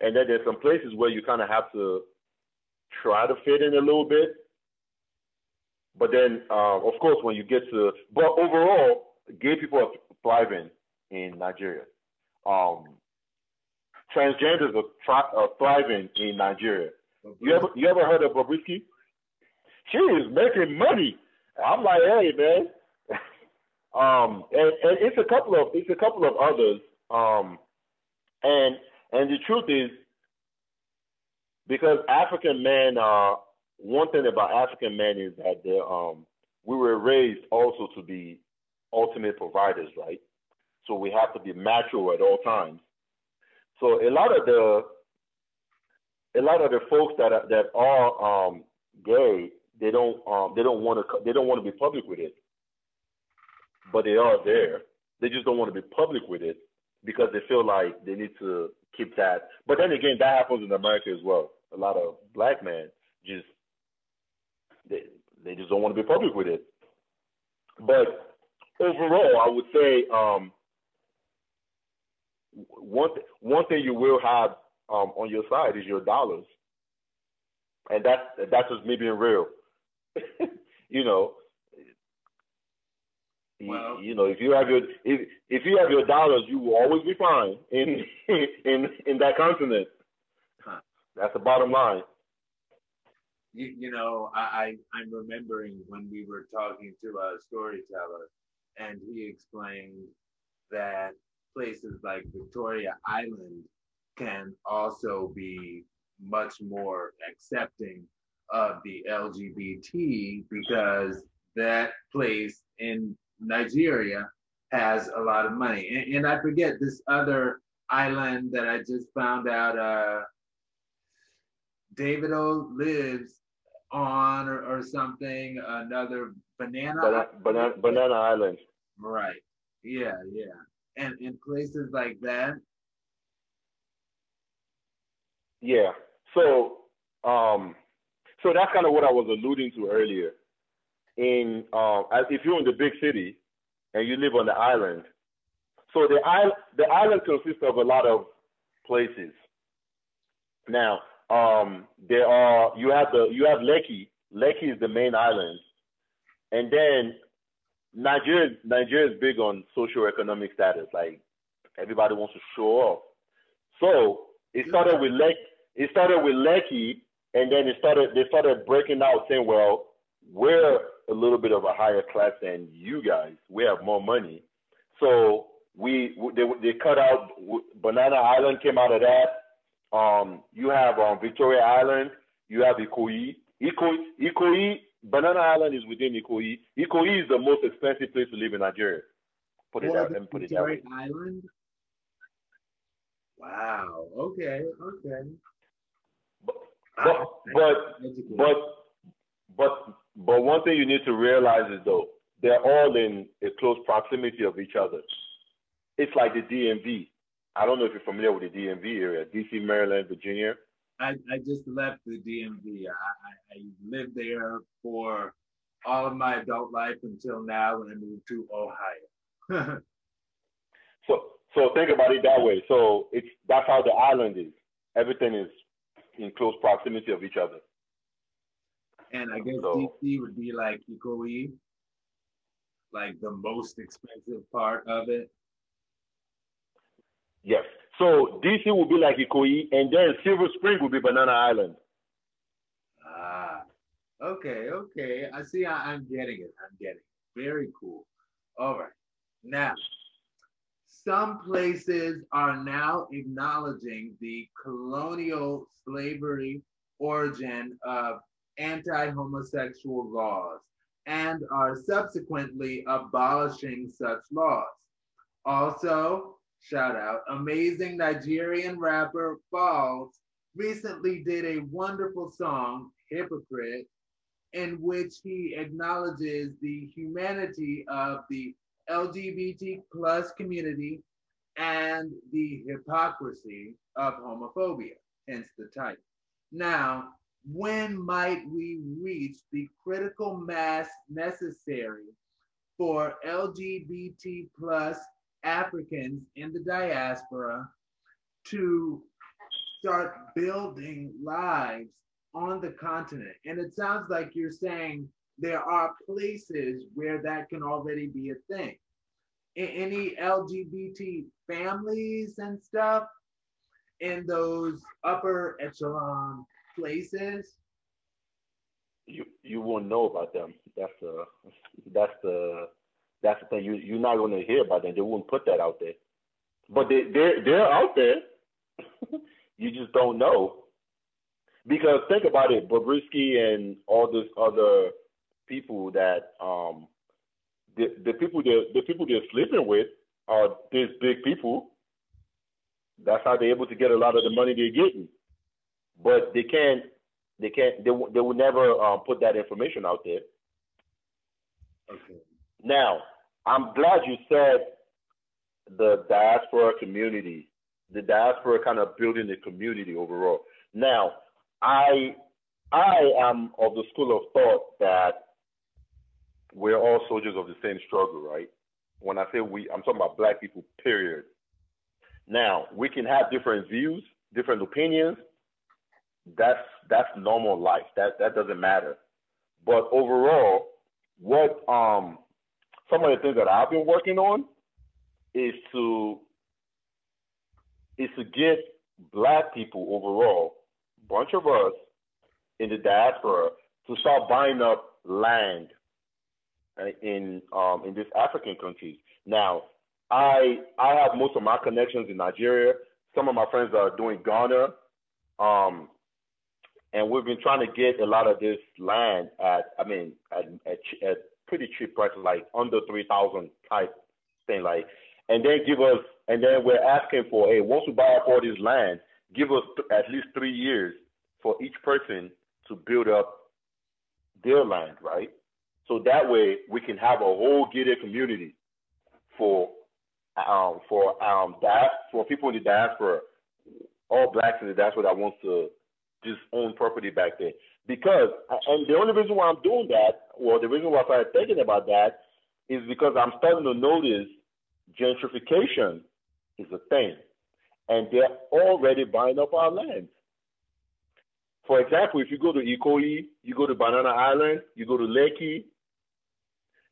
A: And then there's some places where you kind of have to try to fit in a little bit. But then, uh, of course, when you get to, but overall, gay people are thriving in Nigeria. Um, transgenders are, tri- are thriving in Nigeria. You ever you ever heard of Bobrisky? She is making money. I'm like, hey man, um, and, and it's a couple of it's a couple of others. Um, and and the truth is, because African men are one thing about African men is that they um we were raised also to be ultimate providers, right? So we have to be macho at all times. So a lot of the a lot of the folks that are, that are um, gay, they don't um, they don't want to they don't want to be public with it but they are there. They just don't want to be public with it because they feel like they need to keep that. But then again, that happens in America as well. A lot of black men just they they just don't want to be public with it. But overall, I would say um, one one thing you will have um, on your side is your dollars, and that's that's just me being real. (laughs) you know,
C: Well-
A: you know, if you have your if if you have your dollars, you will always be fine in (laughs) in in that continent.
C: Huh.
A: That's the bottom line.
C: You, you know, I, I I'm remembering when we were talking to a storyteller, and he explained that places like Victoria Island can also be much more accepting of the LGBT because that place in Nigeria has a lot of money. And, and I forget this other island that I just found out uh, Davido lives on or, or something, another banana.
A: Banana, banana, banana Island.
C: Right. Yeah, yeah. And in places like that,
A: Yeah. So, um, so that's kind of what I was alluding to earlier. In um, if you're in the big city and you live on the island, so the island the island consists of a lot of places. Now, um, there are you have the you have Lekki. Lekki is the main island, and then Nigeria Nigeria is big on socio-economic status. Like everybody wants to show off. So it started with Lek. It started with Lekki, and then it started. They started breaking out, saying, "Well, we're a little bit of a higher class than you guys. We have more money." So we they they cut out Banana Island came out of that. Um, you have um, Victoria Island. You have Ikoyi. Ikoyi, Ikoyi, Banana Island is within Ikoyi. Ikoyi is the most expensive place to live in Nigeria. Put it that, let me put it that way.
C: Island. Wow. Okay. Okay.
A: But, but, but. But but but one thing you need to realize is though they're all in a close proximity of each other. It's like the DMV. I don't know if you're familiar with the DMV area, DC, Maryland, Virginia.
C: I, I just left the DMV. I, I, I lived there for all of my adult life until now when I moved to Ohio. (laughs)
A: So so think about it that way. So it's that's how the island is. Everything is in close proximity of each other.
C: And I guess
A: So-
C: DC would be like Ikoyi, like the most expensive part of it.
A: Yes. So DC will be like Ikoyi, and then Silver Spring will be Banana Island.
C: Ah, okay, okay. I see. I, I'm getting it. I'm getting it. Very cool. All right. Now, some places are now acknowledging the colonial slavery origin of anti homosexual laws and are subsequently abolishing such laws. Also, shout out, amazing Nigerian rapper Falz recently did a wonderful song, Hypocrite, in which he acknowledges the humanity of the LGBT plus community and the hypocrisy of homophobia, hence the title. Now, when might we reach the critical mass necessary for LGBT plus Africans in the diaspora to start building lives on the continent. And it sounds like you're saying there are places where that can already be a thing. Any LGBT families and stuff in those upper echelon places?
A: You you won't know about them. That's the that's the that's the thing. You you're not going to hear about them. They won't put that out there. But they they're they're out there. (laughs) you just don't know. Because think about it, Bobrisky and all these other people that um the the people they the people they're sleeping with are these big people. That's how they're able to get a lot of the money they're getting. But they can't they can't they will- they will never um, put that information out there.
C: Okay.
A: Now, I'm glad you said the diaspora community, the diaspora kind of building the community overall. Now, I I am of the school of thought that we're all soldiers of the same struggle, right? When I say we, I'm talking about black people, period. Now, we can have different views, different opinions. That's that's normal life. That that doesn't matter. But overall, what um some of the things that I've been working on is to is to get black people overall, bunch of us in the diaspora, to start buying up land in um, in these African countries. Now, I I have most of my connections in Nigeria. Some of my friends are doing Ghana, um, and we've been trying to get a lot of this land at I mean at at, at pretty cheap prices, like under three thousand type thing, like, and then give us and then we're asking for hey once we buy up all this land, give us th- at least three years for each person to build up their land, right? So that way we can have a whole gated community for um, for um, that for people in the diaspora, all blacks in the diaspora that wants to just own property back there. Because and the only reason why I'm doing that, or the reason why I started thinking about that, is because I'm starting to notice gentrification is a thing, and they're already buying up our land. For example, if you go to Ikoyi, you go to Banana Island, you go to Lekki,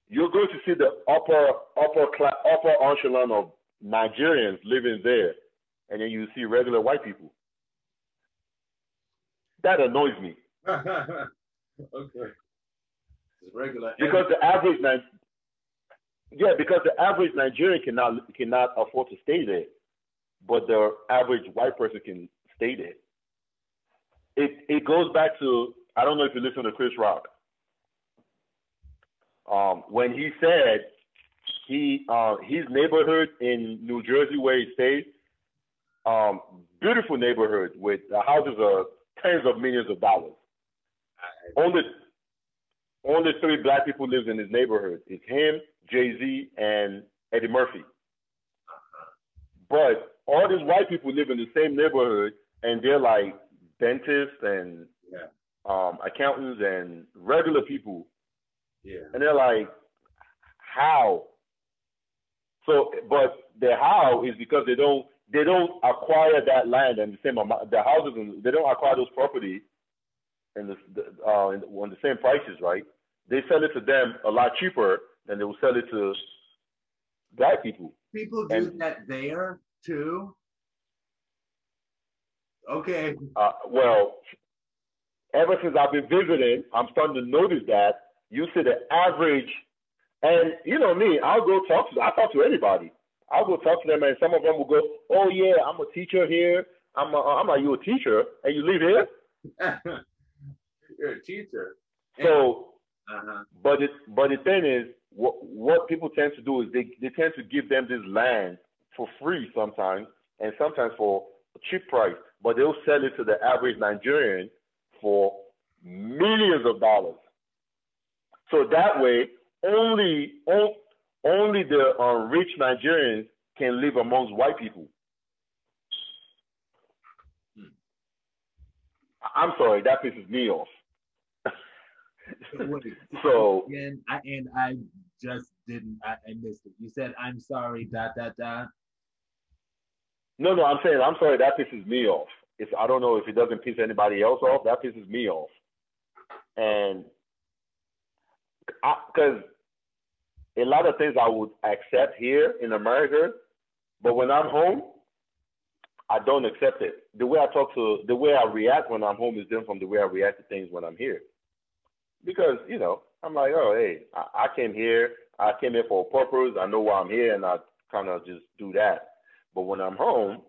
A: you're going to see the upper upper upper echelon of Nigerians living there, and then you see regular white people. That annoys me. (laughs)
C: okay. It's regular.
A: Because the average yeah, because the average Nigerian cannot cannot afford to stay there, but the average white person can stay there. It it goes back to I don't know if you listen to Chris Rock um, when he said he uh, his neighborhood in New Jersey where he stays, um, beautiful neighborhood with the houses are tens of millions of dollars. Only only three black people lives in his neighborhood. It's him, Jay Z, and Eddie Murphy. But all these white people live in the same neighborhood, and they're like dentists and
C: yeah.
A: um, accountants and regular people
C: Yeah.
A: and they're like, how? So, but the how is because they don't they don't acquire that land and the same amount the houses and they don't acquire those property and the, the uh in, on the same prices, right? They sell it to them a lot cheaper than they will sell it to black people.
C: People do
A: And-
C: that there too. Okay.
A: Uh, well, ever since I've been visiting, I'm starting to notice that you see the average, and you know me, I'll go talk to, I talk to anybody. I'll go talk to them, and some of them will go, "Oh yeah, I'm a teacher here. I'm, a, I'm like, you a teacher, and you live here." (laughs)
C: You're a teacher.
A: So,
C: Uh-huh.
A: but it, but the thing is, what what people tend to do is they they tend to give them this land for free sometimes, and sometimes for a cheap price, but they'll sell it to the average Nigerian for millions of dollars. So that way, only on, only the uh, rich Nigerians can live amongst white people.
C: Hmm.
A: I'm sorry, that pisses me off. (laughs) So
C: again, I, and I just didn't. I, I missed it. You said I'm sorry. Dot dot dot.
A: no, no, I'm saying I'm sorry, that pisses me off. It's I don't know if it doesn't piss anybody else off. That pisses me off, and because a lot of things I would accept here in America, but when I'm home, I don't accept it. The way I talk to, the way I react when I'm home is different from the way I react to things when I'm here. Because you know, I'm like, oh, hey, I, I came here. I came here for a purpose. I know why I'm here, and I kind of just do that. But when I'm home,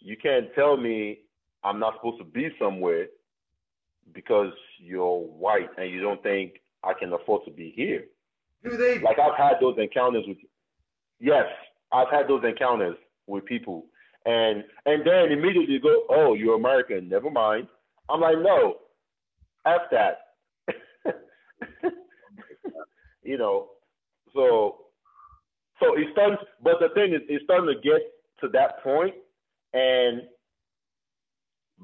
A: you can't tell me I'm not supposed to be somewhere because you're white and you don't think I can afford to be here.
C: Do they?
A: Like I've had those encounters with yes, I've had those encounters with people. And and then immediately go, Oh, you're American, never mind. I'm like, no, F that. (laughs) you know, so so it's starting but the thing is it's starting to get to that point and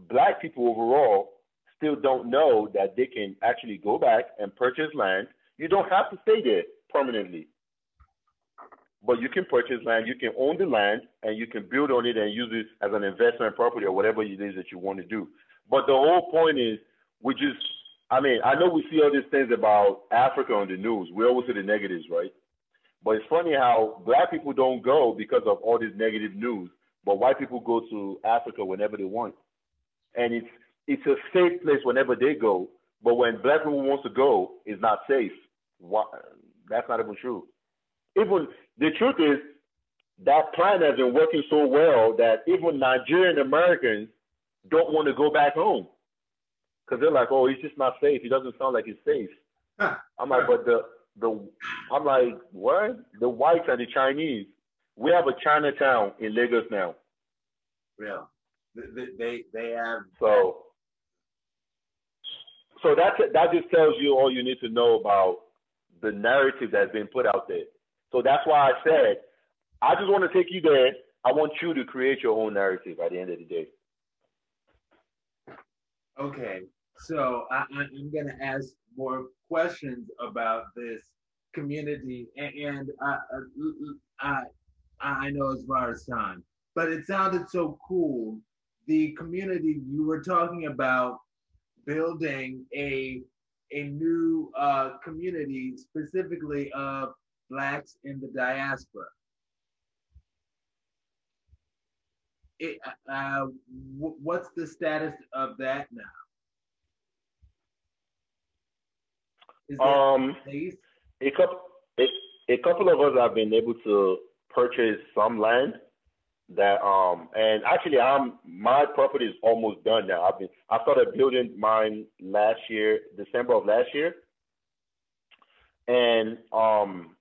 A: black people overall still don't know that they can actually go back and purchase land. You don't have to stay there permanently. But you can purchase land, you can own the land, and you can build on it and use it as an investment property or whatever it is that you want to do. But the whole point is, we just, I mean, I know we see all these things about Africa on the news. We always see the negatives, right? But it's funny how black people don't go because of all this negative news, but white people go to Africa whenever they want, and it's it's a safe place whenever they go. But when black people wants to go, it's not safe. Why? That's not even true. Even the truth is that plan has been working so well that even Nigerian Americans don't want to go back home because they're like, oh, he's just not safe. He doesn't sound like he's safe. Huh. I'm like, but the the I'm like, what? The whites and the Chinese. We have a Chinatown in Lagos now.
C: Yeah, they they, they have
A: so. So that's that just tells you all you need to know about the narrative that's been put out there. So that's why I said I just want to take you there. I want you to create your own narrative at the end of the day.
C: Okay, so I, am going to ask more questions about this community, and, and I, I, I know as far as time, but it sounded so cool. The community you were talking about building a a new uh, community specifically of blacks in the diaspora. it, uh, what's the status of that now?
A: um, a couple, a, a couple of us have been able to purchase some land that um and actually I'm my property is almost done now. I've been I started building mine last year, December of last year. And um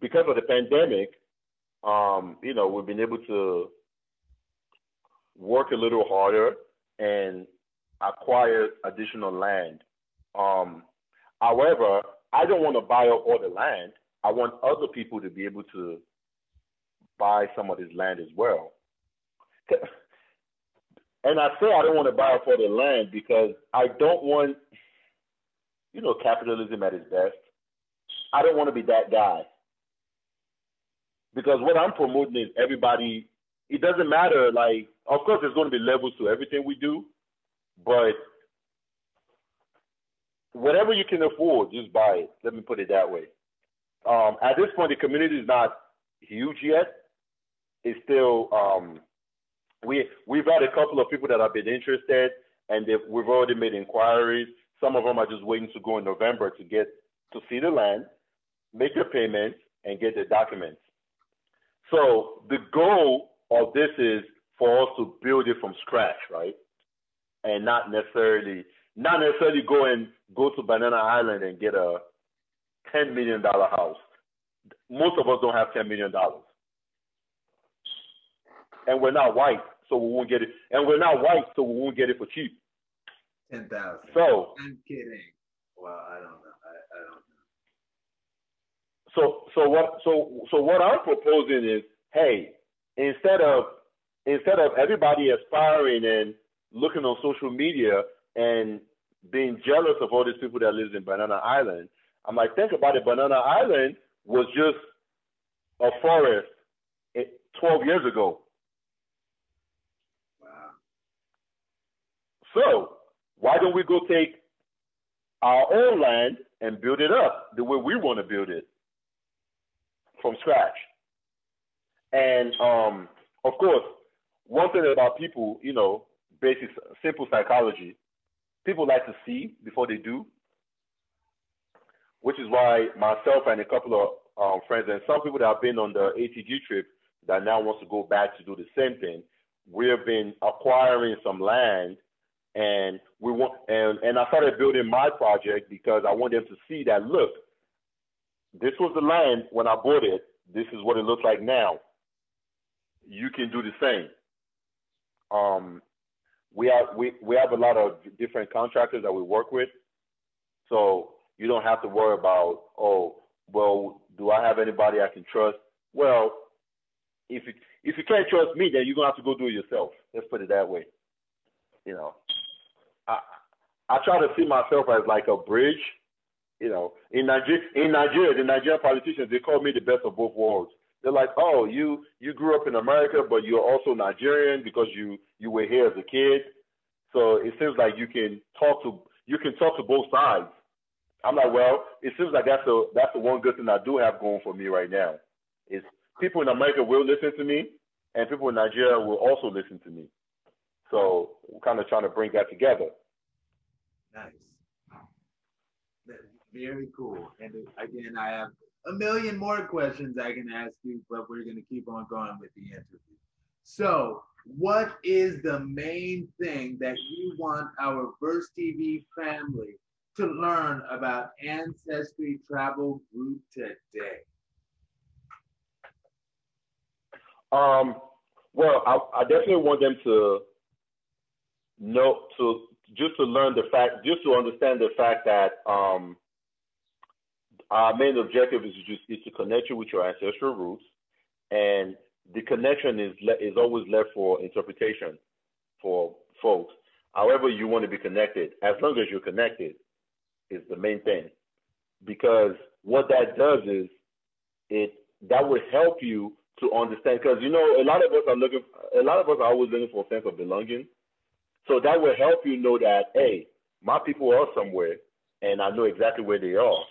A: because of the pandemic, um, you know, we've been able to work a little harder and acquire additional land. Um, however, I don't want to buy up all the land. I want other people to be able to buy some of this land as well. (laughs) And I say I don't want to buy up all the land because I don't want, you know, capitalism at its best. I don't want to be that guy. Because what I'm promoting is everybody, it doesn't matter like of course, there's going to be levels to everything we do, but whatever you can afford, just buy it. Let me put it that way. Um, at this point, the community is not huge yet. It's still um, we we've had a couple of people that have been interested, and we've already made inquiries. Some of them are just waiting to go in November to get to see the land, make their payments, and get their documents. So the goal of this is for us to build it from scratch, right? And not necessarily not necessarily go and go to Banana Island and get a ten million dollar house. Most of us don't have ten million dollars. And we're not white, so we won't get it. And we're not white, so we won't get it for cheap.
C: Ten thousand.
A: So
C: I'm kidding. Well, I don't know. I, I don't know.
A: So so what so so what I'm proposing is, hey, instead of instead of everybody aspiring and looking on social media and being jealous of all these people that lives in Banana Island, I'm like, think about it. Banana Island was just a forest eh, 12 years ago.
C: Wow.
A: So why don't we go take our own land and build it up the way we want to build it from scratch? And um, of course, one thing about people, you know, basic simple psychology, people like to see before they do, which is why myself and a couple of um, friends and some people that have been on the ATG trip that now wants to go back to do the same thing, we have been acquiring some land and we want and, and I started building my project because I want them to see that look, this was the land when I bought it. This is what it looks like now. You can do the same. Um, we have we, we have a lot of different contractors that we work with, so you don't have to worry about oh well do I have anybody I can trust? Well, if you if you can't trust me, then you're gonna have to go do it yourself. Let's put it that way. You know, I I try to see myself as like a bridge. You know, in Nigeria, in Nigeria, the Nigerian politicians they call me the best of both worlds they're like, oh, you you grew up in America, but you're also Nigerian because you you were here as a kid. So it seems like you can talk to you can talk to both sides. I'm like, well, it seems like that's the that's the one good thing I do have going for me right now. Is people in America will listen to me, and people in Nigeria will also listen to me. So we're kind of trying to bring that together.
C: Nice. Very cool. And again, I have a million more questions I can ask you, but we're going to keep on going with the interview. So, what is the main thing that you want our Verse TV family to learn about Ancestry Travel Group today?
A: Um, well, I, I definitely want them to know to just to learn the fact, just to understand the fact that um, our main objective is to just is to connect you with your ancestral roots, and the connection is le- is always left for interpretation for folks. However, you want to be connected, as long as you're connected, is the main thing. Because what that does is it that will help you to understand. Because you know, a lot of us are looking, a lot of us are always looking for a sense of belonging. So that will help you know that hey, my people are somewhere, and I know exactly where they are.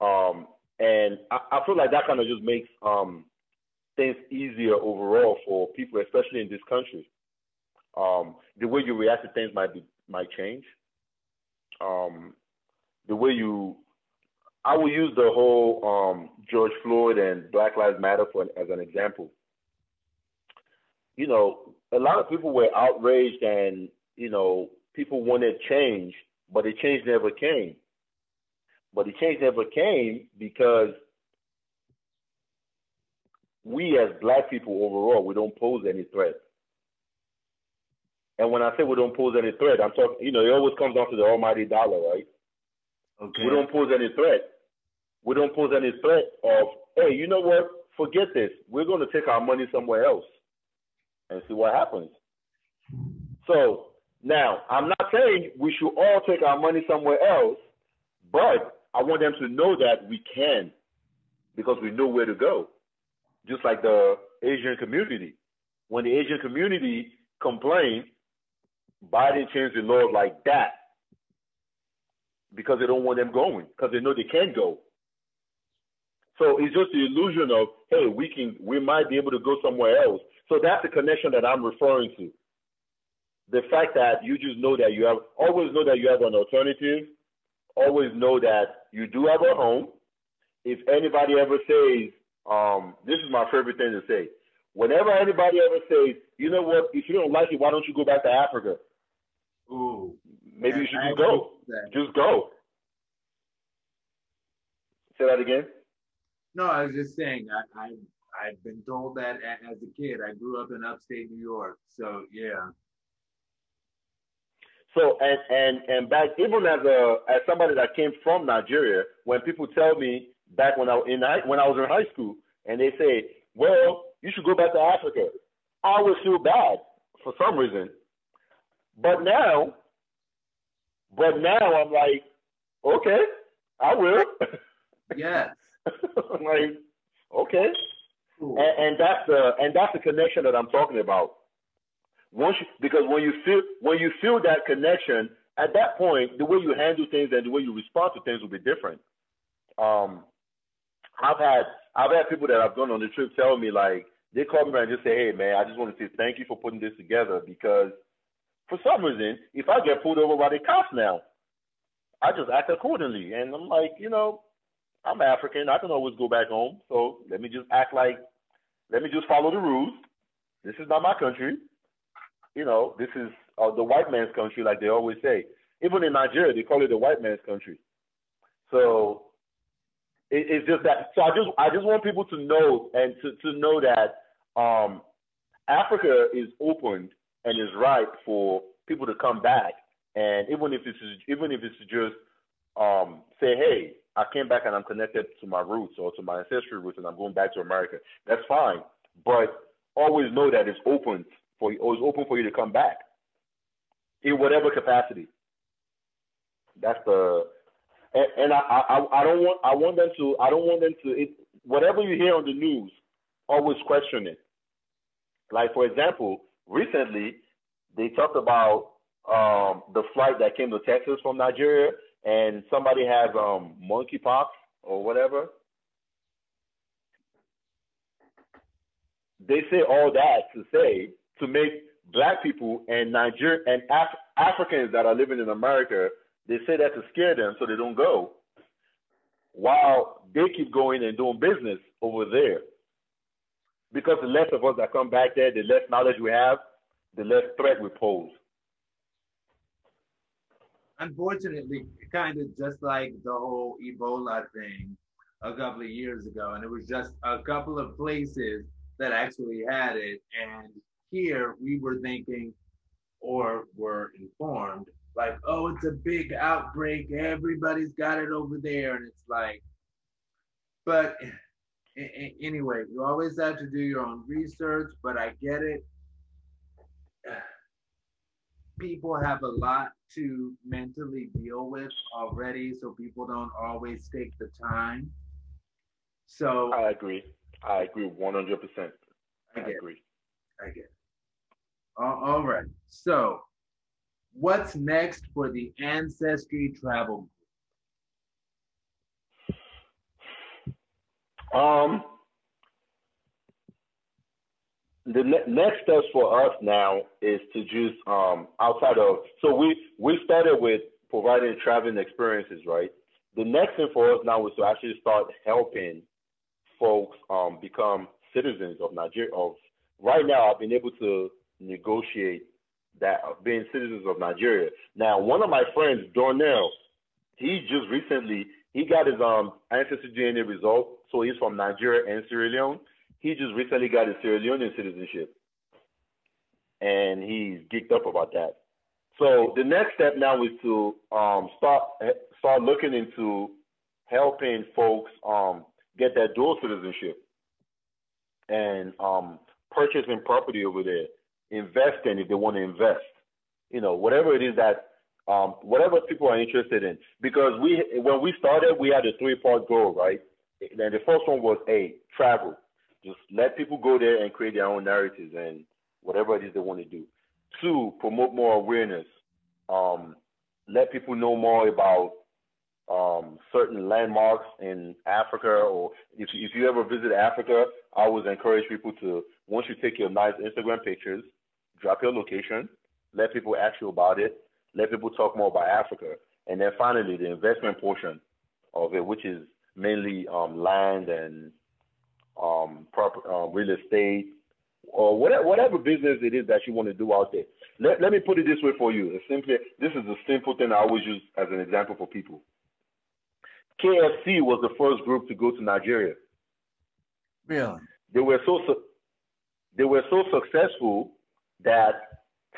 A: Um, and I, I feel like that kind of just makes um, things easier overall for people, especially in this country. Um, the way you react to things might be might change. Um, the way you, I will use the whole um, George Floyd and Black Lives Matter for as an example. You know, a lot of people were outraged, and you know, people wanted change, but the change never came. But the change never came because we as black people overall, we don't pose any threat. And when I say we don't pose any threat, I'm talking, you know, it always comes down to the almighty dollar, right?
C: Okay.
A: We don't pose any threat. We don't pose any threat of, hey, you know what? Forget this. We're going to take our money somewhere else and see what happens. So now, I'm not saying we should all take our money somewhere else, but I want them to know that we can because we know where to go just like the Asian community. When the Asian community complained, Biden changed the law like that because they don't want them going because they know they can go. So it's just the illusion of hey, we can, we might be able to go somewhere else. So that's the connection that I'm referring to. The fact that you just know that you have always know that you have an alternative, always know that you do have a home. If anybody ever says um, this is my favorite thing to say. Whenever anybody ever says, you know what, if you don't like it, why don't you go back to Africa?
C: Ooh.
A: Maybe you should just go. Just go. Say that again.
C: No, I was just saying. I, I I've been told that as a kid. I grew up in upstate New York, so yeah.
A: So and and and back even as a as somebody that came from Nigeria, when people tell me back when I in high, when I was in high school, and they say, "Well, you should go back to Africa." I always feel bad for some reason, but now, but now I'm like, okay, I will.
C: Yes. (laughs)
A: like, okay, and, and that's the and that's the connection that I'm talking about. Once you, because when you feel when you feel that connection, at that point, the way you handle things and the way you respond to things will be different. Um, I've had I've had people that I've gone on the trip tell me like they call me and just say, "Hey man, I just want to say thank you for putting this together because for some reason, if I get pulled over by the cops now, I just act accordingly." And I'm like, you know, I'm African. I can always go back home, so let me just act like, let me just follow the rules. This is not my country. You know, this is uh, the white man's country, like they always say. Even in Nigeria, they call it the white man's country. So it, it's just that. So I just I just want people to know and to, to know that um, Africa is open and is ripe for people to come back. And even if it's even if it's just um, say, hey, I came back and I'm connected to my roots or to my ancestry roots, and I'm going back to America. That's fine, but always know that it's open for you. It's open for you to come back in whatever capacity. That's the and, and I, I I don't want I want them to I don't want them to it, whatever you hear on the news, always question it. Like for example, recently they talked about um, the flight that came to Texas from Nigeria, and somebody has um monkeypox or whatever, they say all that to say to make black people and Niger and Af- Africans that are living in America, they say that to scare them so they don't go, while they keep going and doing business over there. Because the less of us that come back there, the less knowledge we have, the less threat we pose.
C: Unfortunately, kind of just like the whole Ebola thing a couple of years ago, and it was just a couple of places that actually had it, and here we were thinking or were informed like, oh, it's a big outbreak, everybody's got it over there, and it's like, but anyway, you always have to do your own research, but I get it. People have a lot to mentally deal with already, so people don't always take the time. So
A: I agree. I agree 100%. I, I agree.
C: I get it. all right. So, what's next for the Ancestry Travel Group?
A: Um, the ne- next steps for us now is to just um, outside of so we we started with providing traveling experiences, right? The next thing for us now is to actually start helping folks um, become citizens of Nigeria. Of right now, I've been able to negotiate that being citizens of Nigeria. Now, one of my friends, Dornell, he just recently he got his um ancestry DNA result, so he's from Nigeria and Sierra Leone. He just recently got his Sierra Leonean citizenship, and he's geeked up about that. So the next step now is to um, start start looking into helping folks um, get that dual citizenship and um, purchasing property over there, investing if they want to invest. You know, whatever it is that um, whatever people are interested in. Because we, when we started, we had a three-part goal, right? And the first one was a travel, just let people go there and create their own narratives and whatever it is they want to do. Two, promote more awareness. Um, let people know more about um, certain landmarks in Africa, or if if you ever visit Africa, I always encourage people to once you take your nice Instagram pictures, drop your location, let people ask you about it, let people talk more about Africa. And then finally, the investment portion of it, which is mainly um, land and um, proper, uh, real estate or whatever, whatever business it is that you want to do out there. Let, let me put it this way for you. It's simply, this is a simple thing I always use as an example for people. KFC was the first group to go to Nigeria.
B: Really?
A: They were so su- they were so successful that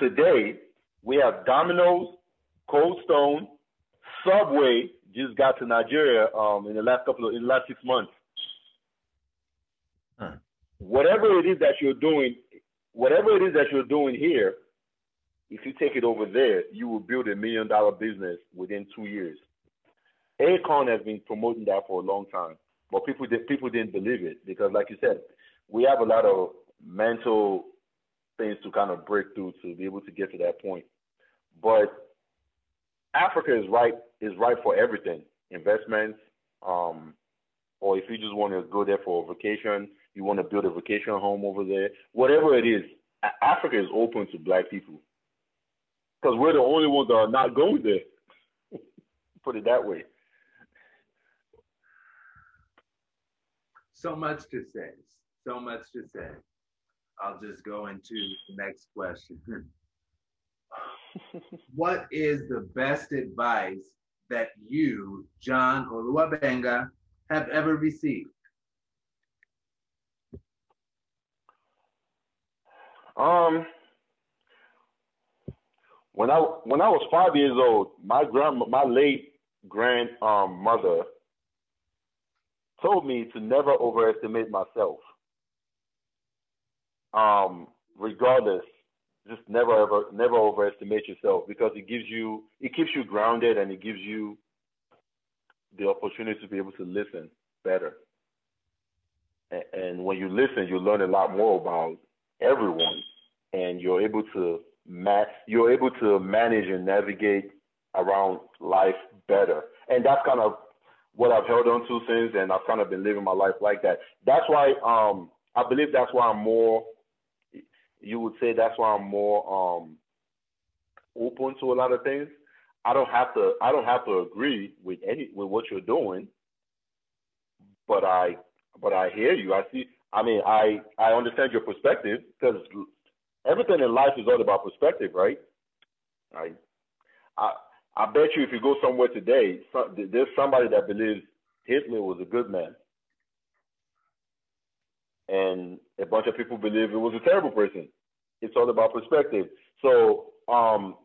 A: today we have Domino's, Cold Stone, Subway just got to Nigeria um, in the last couple of in the last six months. Whatever it is that you're doing, whatever it is that you're doing here, if you take it over there, you will build a million dollar business within two years. Akon has been promoting that for a long time, but people did, people didn't believe it because, like you said, we have a lot of mental things to kind of break through to be able to get to that point. But Africa is right is right for everything, investments, um, or if you just want to go there for a vacation, you want to build a vacation home over there, whatever it is, Africa is open to black people because we're the only ones that are not going there. (laughs) Put it that way.
C: So much to say. So much to say. I'll just go into the next question. (laughs) what is the best advice that you, John Oluwabenga, have ever received?
A: Um, when I when I was five years old, my grand my late grandmother um, told me to never overestimate myself. Um, regardless just never ever never overestimate yourself because it gives you it keeps you grounded and it gives you the opportunity to be able to listen better. And, and when you listen, you learn a lot more about everyone, and you're able to ma- you're able to manage and navigate around life better. And that's kind of what I've held on to since, and I've kind of been living my life like that. That's why um, I believe that's why I'm more. You would say that's why I'm more um, open to a lot of things. I don't have to. I don't have to agree with any with what you're doing, but I but I hear you. I see. I mean, I I understand your perspective because everything in life is all about perspective, right? I I I bet you if you go somewhere today, there's somebody that believes Hitler was a good man, and a bunch of people believe it was a terrible person. It's all about perspective. So um,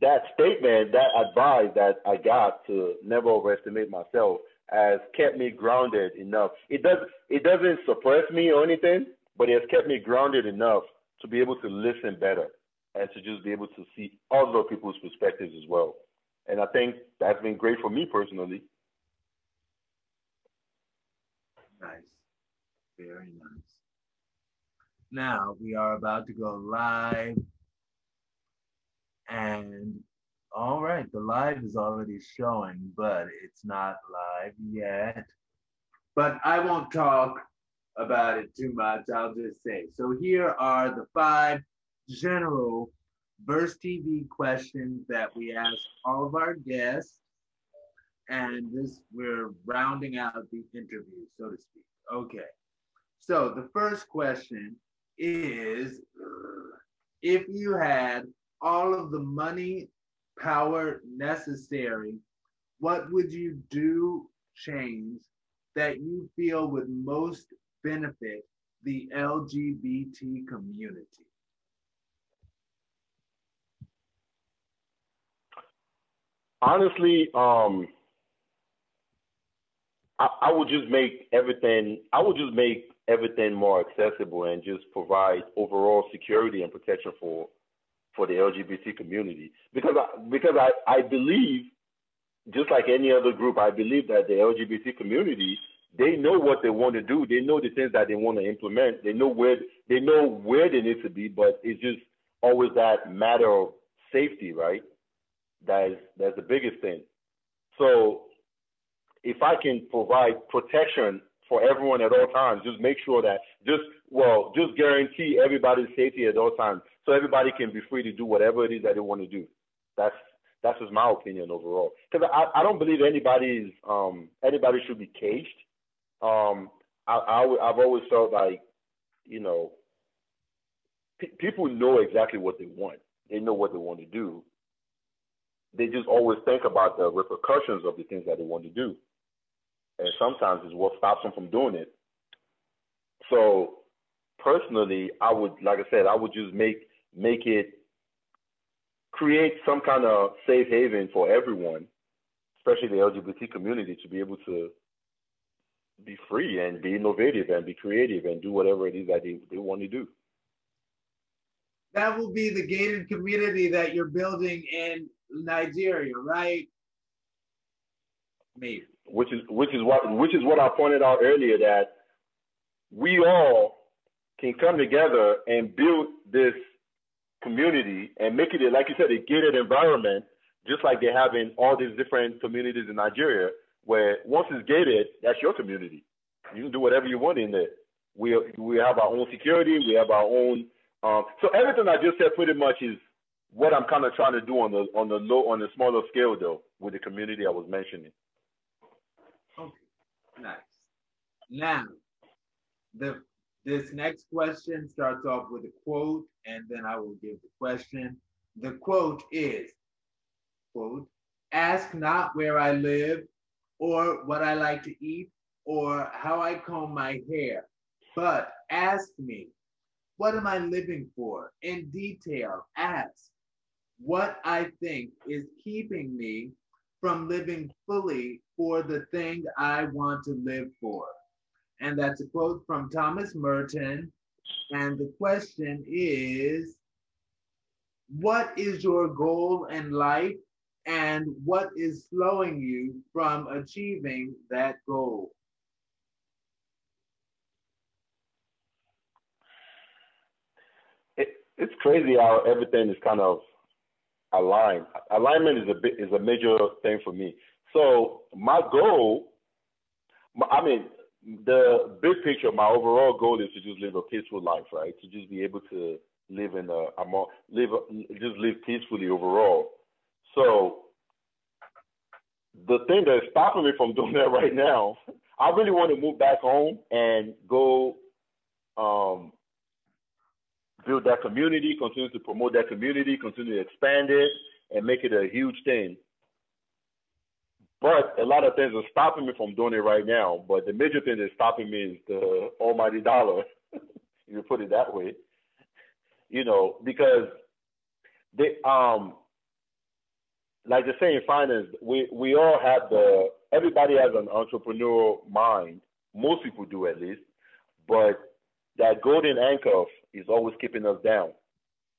A: that statement, that advice that I got to never overestimate myself, has kept me grounded enough. It does it doesn't suppress me or anything, but it has kept me grounded enough to be able to listen better and to just be able to see other people's perspectives as well. And I think that's been great for me personally.
C: Nice. Very nice. Now we are about to go live. And all right, the live is already showing, but it's not live yet. But I won't talk about it too much. I'll just say so here are the five general Verse TV questions that we ask all of our guests. And this, we're rounding out the interview, so to speak. Okay. So the first question is if you had all of the money, power necessary, what would you do, change that you feel would most benefit the LGBT community?
A: honestly, um, I, I would just make everything. I would just make everything more accessible and just provide overall security and protection for for the LGBT community. Because I, because I, I believe just like any other group I believe that the LGBT community they know what they want to do. They know the things that they want to implement. They know where they know where they need to be but it's just always that matter of safety right? That is that's the biggest thing. So if I can provide protection for everyone at all times, just make sure that just well, just guarantee everybody's safety at all times, so everybody can be free to do whatever it is that they want to do. That's that's just my opinion overall. Because I, I don't believe anybody's um anybody should be caged. Um, I, I I've always felt like, you know, p- people know exactly what they want. They know what they want to do they just always think about the repercussions of the things that they want to do. And sometimes it's what stops them from doing it. So personally, I would, like I said, I would just make make it create some kind of safe haven for everyone, especially the LGBT community, to be able to be free and be innovative and be creative and do whatever it is that they, they want to do.
C: That will be the gated community that you're building in Nigeria, right? Maybe.
A: Which is which is what which is what I pointed out earlier that we all can come together and build this community and make it like you said a gated environment, just like they have in all these different communities in Nigeria, where once it's gated, that's your community. You can do whatever you want in there. We we have our own security, we have our own. Um, so everything I just said pretty much is what I'm kind of trying to do on the on the low on the smaller scale though with the community I was mentioning.
C: Okay, nice. Now, the this next question starts off with a quote, and then I will give the question. The quote is, quote, ask not where I live, or what I like to eat, or how I comb my hair, but ask me, what am I living for? In detail, ask what I think is keeping me from living fully for the thing I want to live for. And that's a quote from Thomas Merton. And the question is What is your goal in life? And what is slowing you from achieving that goal?
A: It, it's crazy how everything is kind of aligned. Alignment is a bit, is a major thing for me. So my goal, I mean, the big picture, my overall goal is to just live a peaceful life, right? To just be able to live in a, a, live, just live peacefully overall. So the thing that's stopping me from (laughs) doing that right now, I really want to move back home and go um, build that community, continue to promote that community, continue to expand it, and make it a huge thing. But a lot of things are stopping me from doing it right now. But the major thing that's stopping me is the almighty dollar, (laughs) you put it that way. You know, because they um like they say in finance, we we all have the everybody has an entrepreneurial mind. Most people do at least, but that golden anchor is always keeping us down.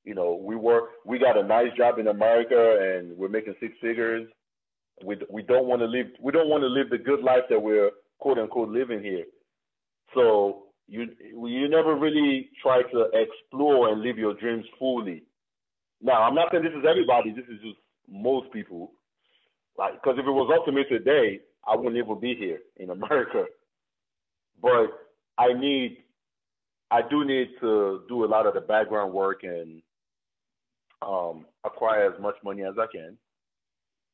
A: You know, we work, we got a nice job in America, and we're making six figures. We we don't want to live we don't want to live the good life that we're quote unquote living here. So you you never really try to explore and live your dreams fully. Now, I'm not saying this is everybody. This is just most people. Like, because if it was up to me today, I wouldn't even be here in America. But I need I do need to do a lot of the background work and um, acquire as much money as I can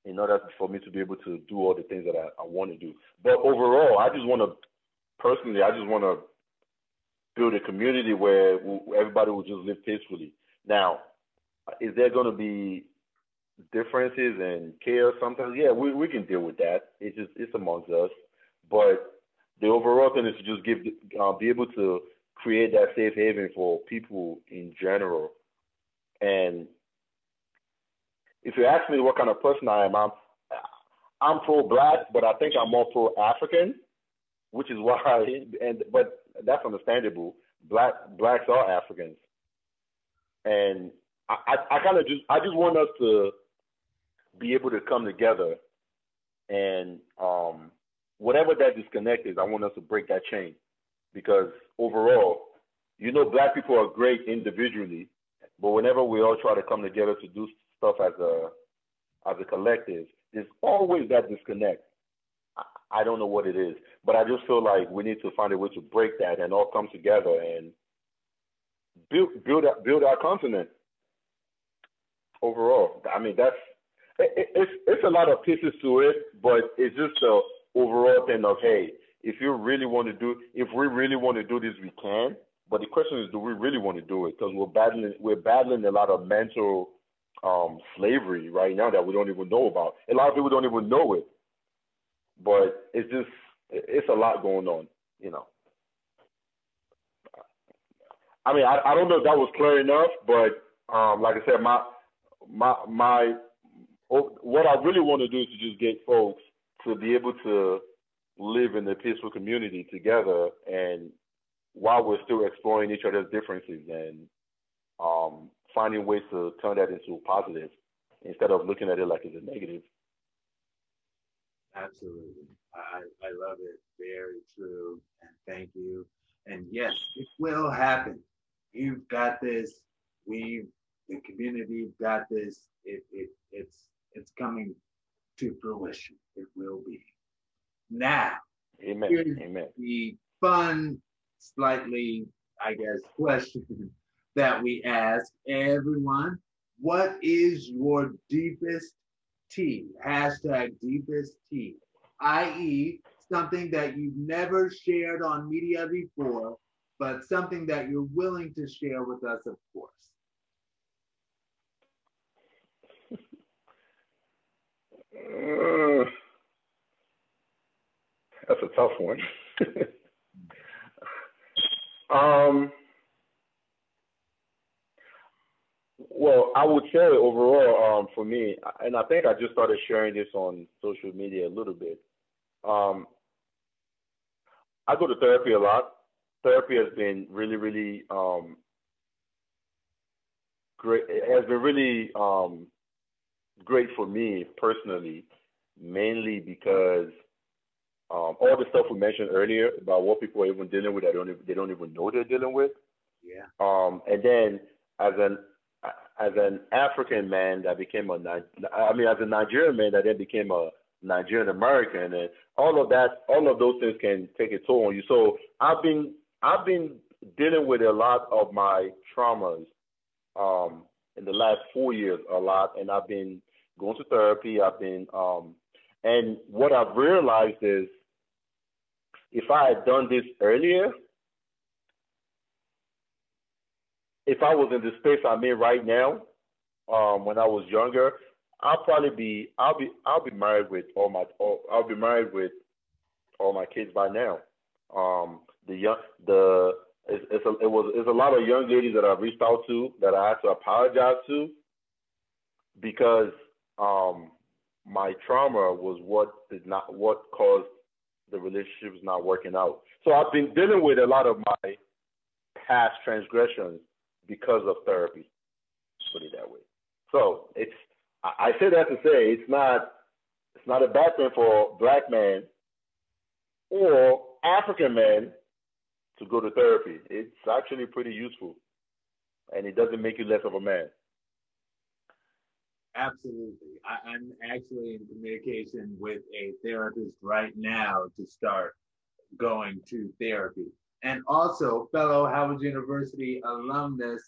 A: in order for me to be able to do all the things that I, I want to do. But overall, I just want to, personally, I just want to build a community where everybody will just live peacefully. Now, is there going to be differences and chaos sometimes? Yeah, we, we can deal with that. It's just, it's amongst us. But the overall thing is to just give, uh, be able to create that safe haven for people in general. And if you ask me what kind of person I am, I'm I'm pro black, but I think I'm more pro African, which is why (laughs) and but that's understandable. Black blacks are Africans. And I, I, I kinda just I just want us to be able to come together and um whatever that disconnect is, I want us to break that chain because overall, you know, black people are great individually, but whenever we all try to come together to do stuff as a as a collective, there's always that disconnect. I, I don't know what it is, but I just feel like we need to find a way to break that and all come together and build build build our continent. Overall, I mean that's it, it's it's a lot of pieces to it, but it's just the overall thing of hey, if you really want to do, if we really want to do this, we can. But the question is, do we really want to do it? Because we're battling, we're battling a lot of mental um, slavery right now that we don't even know about. A lot of people don't even know it. But it's just, it's a lot going on, you know. I mean, I, I don't know if that was clear enough, but um, like I said, my my my what I really want to do is to just get folks to be able to live in a peaceful community together and while we're still exploring each other's differences and um, finding ways to turn that into a positive instead of looking at it like it's a negative.
C: Absolutely. I, I love it. Very true. And thank you. And yes, it will happen. You've got this. We've the community got this. It, it it's it's coming to fruition. It will be. Now,
A: Amen. Amen.
C: The fun, slightly, I guess, question that we ask everyone. What is your deepest tea? Hashtag deepest tea, i.e., something that you've never shared on media before, but something that you're willing to share with us, of course.
A: Uh, (laughs) that's a tough one. (laughs) um, well, I would say overall, um, for me, and I think I just started sharing this on social media a little bit. Um, I go to therapy a lot. Therapy has been really, really um, great. It has been really um, great for me personally, mainly because um, all the stuff we mentioned earlier about what people are even dealing with, they don't even, they don't even know they're dealing with.
C: Yeah.
A: Um, and then as an as an African man that became a I mean as a Nigerian man that then became a Nigerian American and all of that all of those things can take a toll on you. So I've been I've been dealing with a lot of my traumas um in the last four years a lot and I've been going to therapy, I've been um and what I've realized is if I had done this earlier, if I was in the space I'm in right now, um, when I was younger, I'll probably be I'll be I'll be married with all my all, I'll be married with all my kids by now. Um, the young the it's, it's a, it was it's a lot of young ladies that I've reached out to that I had to apologize to because um, my trauma was what did not what caused the relationships not working out. So I've been dealing with a lot of my past transgressions because of therapy. Put it that way. So it's I say that to say it's not it's not a bad thing for black men or African men to go to therapy. It's actually pretty useful, and it doesn't make you less of a man.
C: Absolutely. I, am actually in communication with a therapist right now to start going to therapy. And also, fellow Howard University alumnus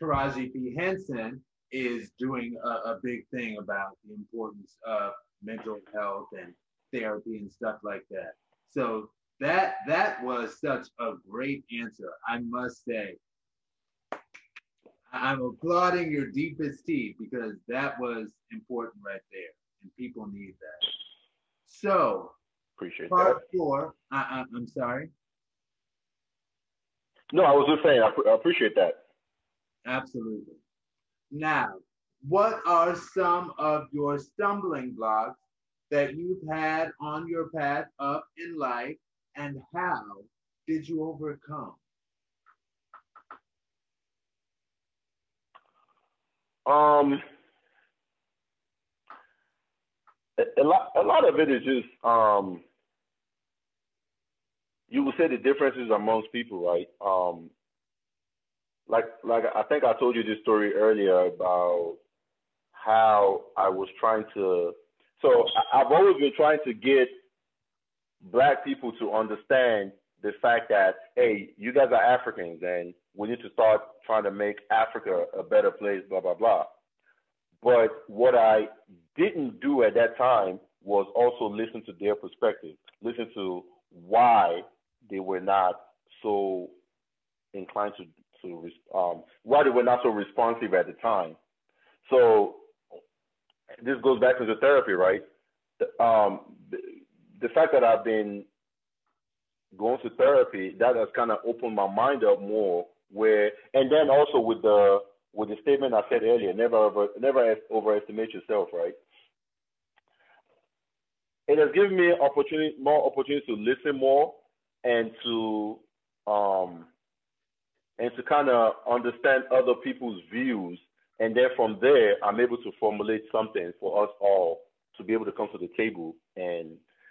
C: Taraji P. Henson is doing a, a big thing about the importance of mental health and therapy and stuff like that. So that that was such a great answer, I must say. I'm applauding your deepest teeth because that was important right there, and people need that. So,
A: appreciate
C: part
A: that.
C: four. I, I, I'm sorry.
A: No, I was just saying I, I appreciate that.
C: Absolutely. Now, what are some of your stumbling blocks that you've had on your path up in life, and how did you overcome?
A: Um, a, a lot, a lot of it is just um, you would say the differences amongst people, right? Um, like, like I think I told you this story earlier about how I was trying to. So I've always been trying to get black people to understand the fact that hey, you guys are Africans and we need to start trying to make Africa a better place, blah, blah, blah. But what I didn't do at that time was also listen to their perspective, listen to why they were not so inclined to, to um, why they were not so responsive at the time. So this goes back to the therapy, right? Um, the, the fact that I've been going to therapy, that has kind of opened my mind up more where and then also with the with the statement I said earlier, never over, never overestimate yourself, right? It has given me opportunity more opportunity to listen more and to um and to kind of understand other people's views and then from there I'm able to formulate something for us all to be able to come to the table and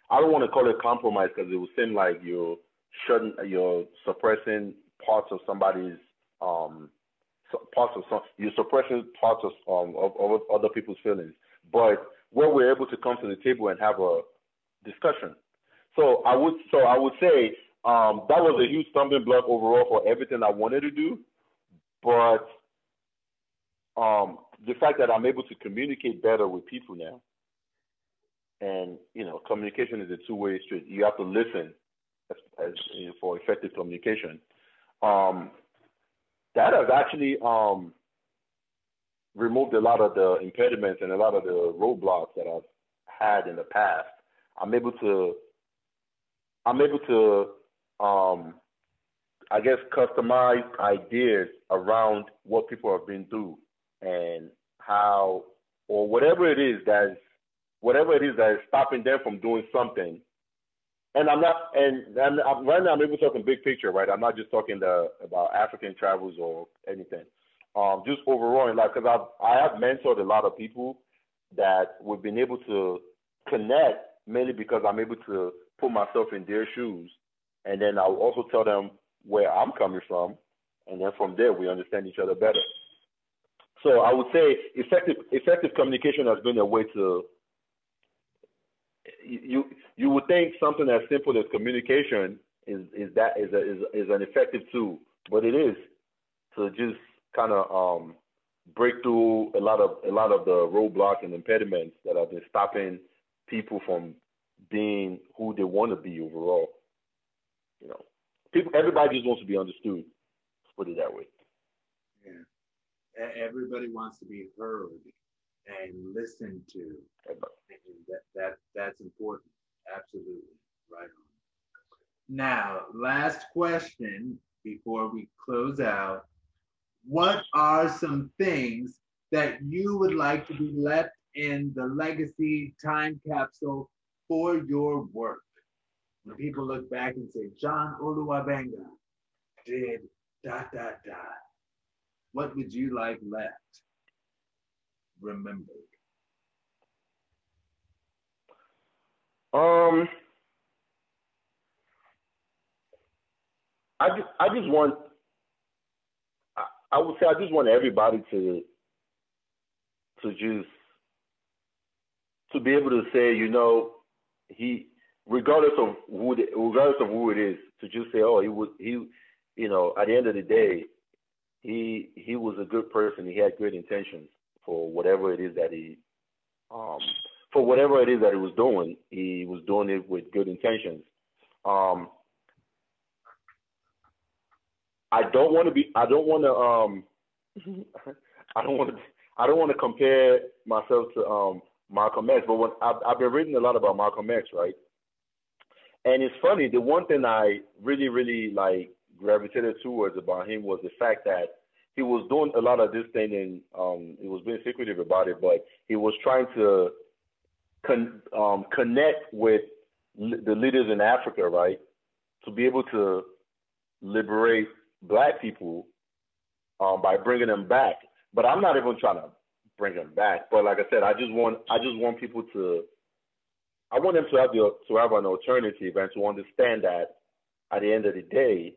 A: I don't want to call it compromise because it would seem like you're shutting you're suppressing parts of somebody's um parts of some you're suppressing parts of um of, of other people's feelings. But when we're able to come to the table and have a discussion. So I would so I would say um that was a huge stumbling block overall for everything I wanted to do. But um the fact that I'm able to communicate better with people now. And you know, communication is a two-way street. You have to listen as, as you know, for effective communication um, that has actually um, removed a lot of the impediments and a lot of the roadblocks that I've had in the past. I'm able to, I'm able to, um, I guess, customized ideas around what people have been through and how, or whatever it is that's, whatever it is that is stopping them from doing something and I'm not, and, I'm, right now I'm able to talk in big picture, right? I'm not just talking the, about African travels or anything. Um, just overall in life, because I've I have mentored a lot of people that we've been able to connect mainly because I'm able to put myself in their shoes, and then I'll also tell them where I'm coming from, and then from there we understand each other better. So I would say effective effective communication has been a way to you you would think something as simple as communication is is that is a, is is an effective tool, but it is to just kind of um, break through a lot of a lot of the roadblocks and impediments that have been stopping people from being who they want to be overall. You know, people everybody just wants to be understood. Put it that way.
C: Yeah, everybody wants to be heard and listened to. That that that's important. Absolutely, right on. Now, last question before we close out. What are some things that you would like to be left in the legacy time capsule for your work? When people look back and say, John Oluwabenga did dot dot dot, what would you like left remembered?
A: Um, I just, I just want, I, I would say, I just want everybody to, to just, to be able to say, you know, he, regardless of who, the, regardless of who it is, to just say, oh, he was, he, you know, at the end of the day, he, he was a good person. He had good intentions for whatever it is that he, um, for whatever it is that he was doing, he was doing it with good intentions. Um, I don't want to be. I don't want to. Um, (laughs) I don't want to. I don't want to compare myself to um, Malcolm X. But when I've, I've been reading a lot about Malcolm X, right? And it's funny. The one thing I really, really like gravitated towards about him was the fact that he was doing a lot of this thing and um, he was being secretive about it, but he was trying to con- um, connect with the leaders in Africa, right, to be able to liberate black people um, by bringing them back. But I'm not even trying to bring them back. But like I said, I just want I just want people to I want them to have the to have an alternative and to understand that at the end of the day,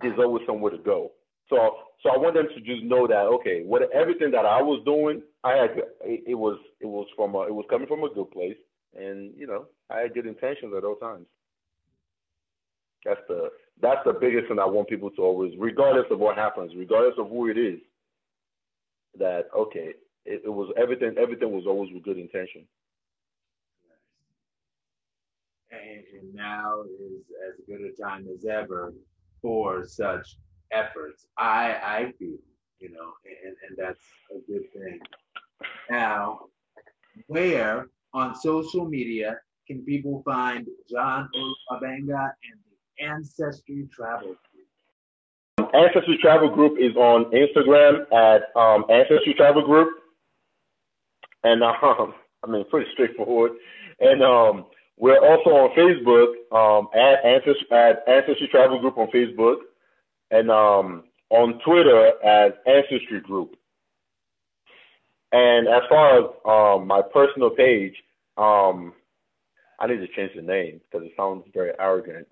A: there's always somewhere to go. So so I want them to just know that okay, what everything that I was doing, I had it, was it was from a, it was coming from a good place, and you know I had good intentions at all times. That's the that's the biggest thing I want people to always, regardless of what happens, regardless of who it is, that okay, it, it was everything. Everything was always with good intention.
C: And, now is as good a time as ever for such efforts. I I feel, you know, and, and that's a good thing. Now, where on social media can people find John Oluwabenga and the Ancestry Travel Group?
A: Ancestry Travel Group is on Instagram at um, Ancestry Travel Group, and um, (laughs) I mean pretty straightforward. And um, we're also on Facebook um, at Ancestry at Ancestry Travel Group on Facebook, and um, on Twitter as Ancestry Group. And as far as um, my personal page, um, I need to change the name because it sounds very arrogant.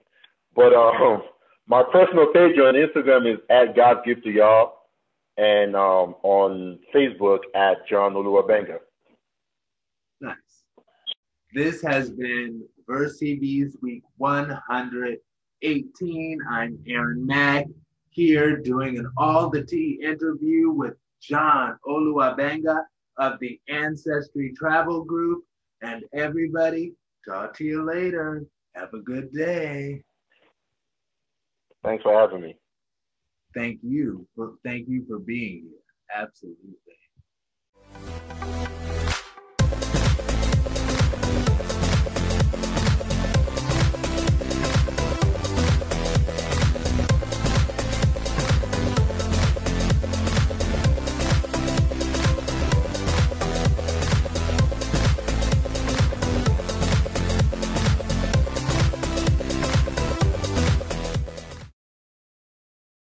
A: But um, (laughs) my personal page on Instagram is at God's Gift to Y'all, and um, on Facebook at John Oluwabenga.
C: This has been Verse TV's Week 118. I'm Aaron Mack here doing an All the Tea interview with John Oluwabenga of the Ancestry Travel Group. And everybody, talk to you later. Have a good day.
A: Thanks for having me.
C: Thank you. For, thank you for being here. Absolutely.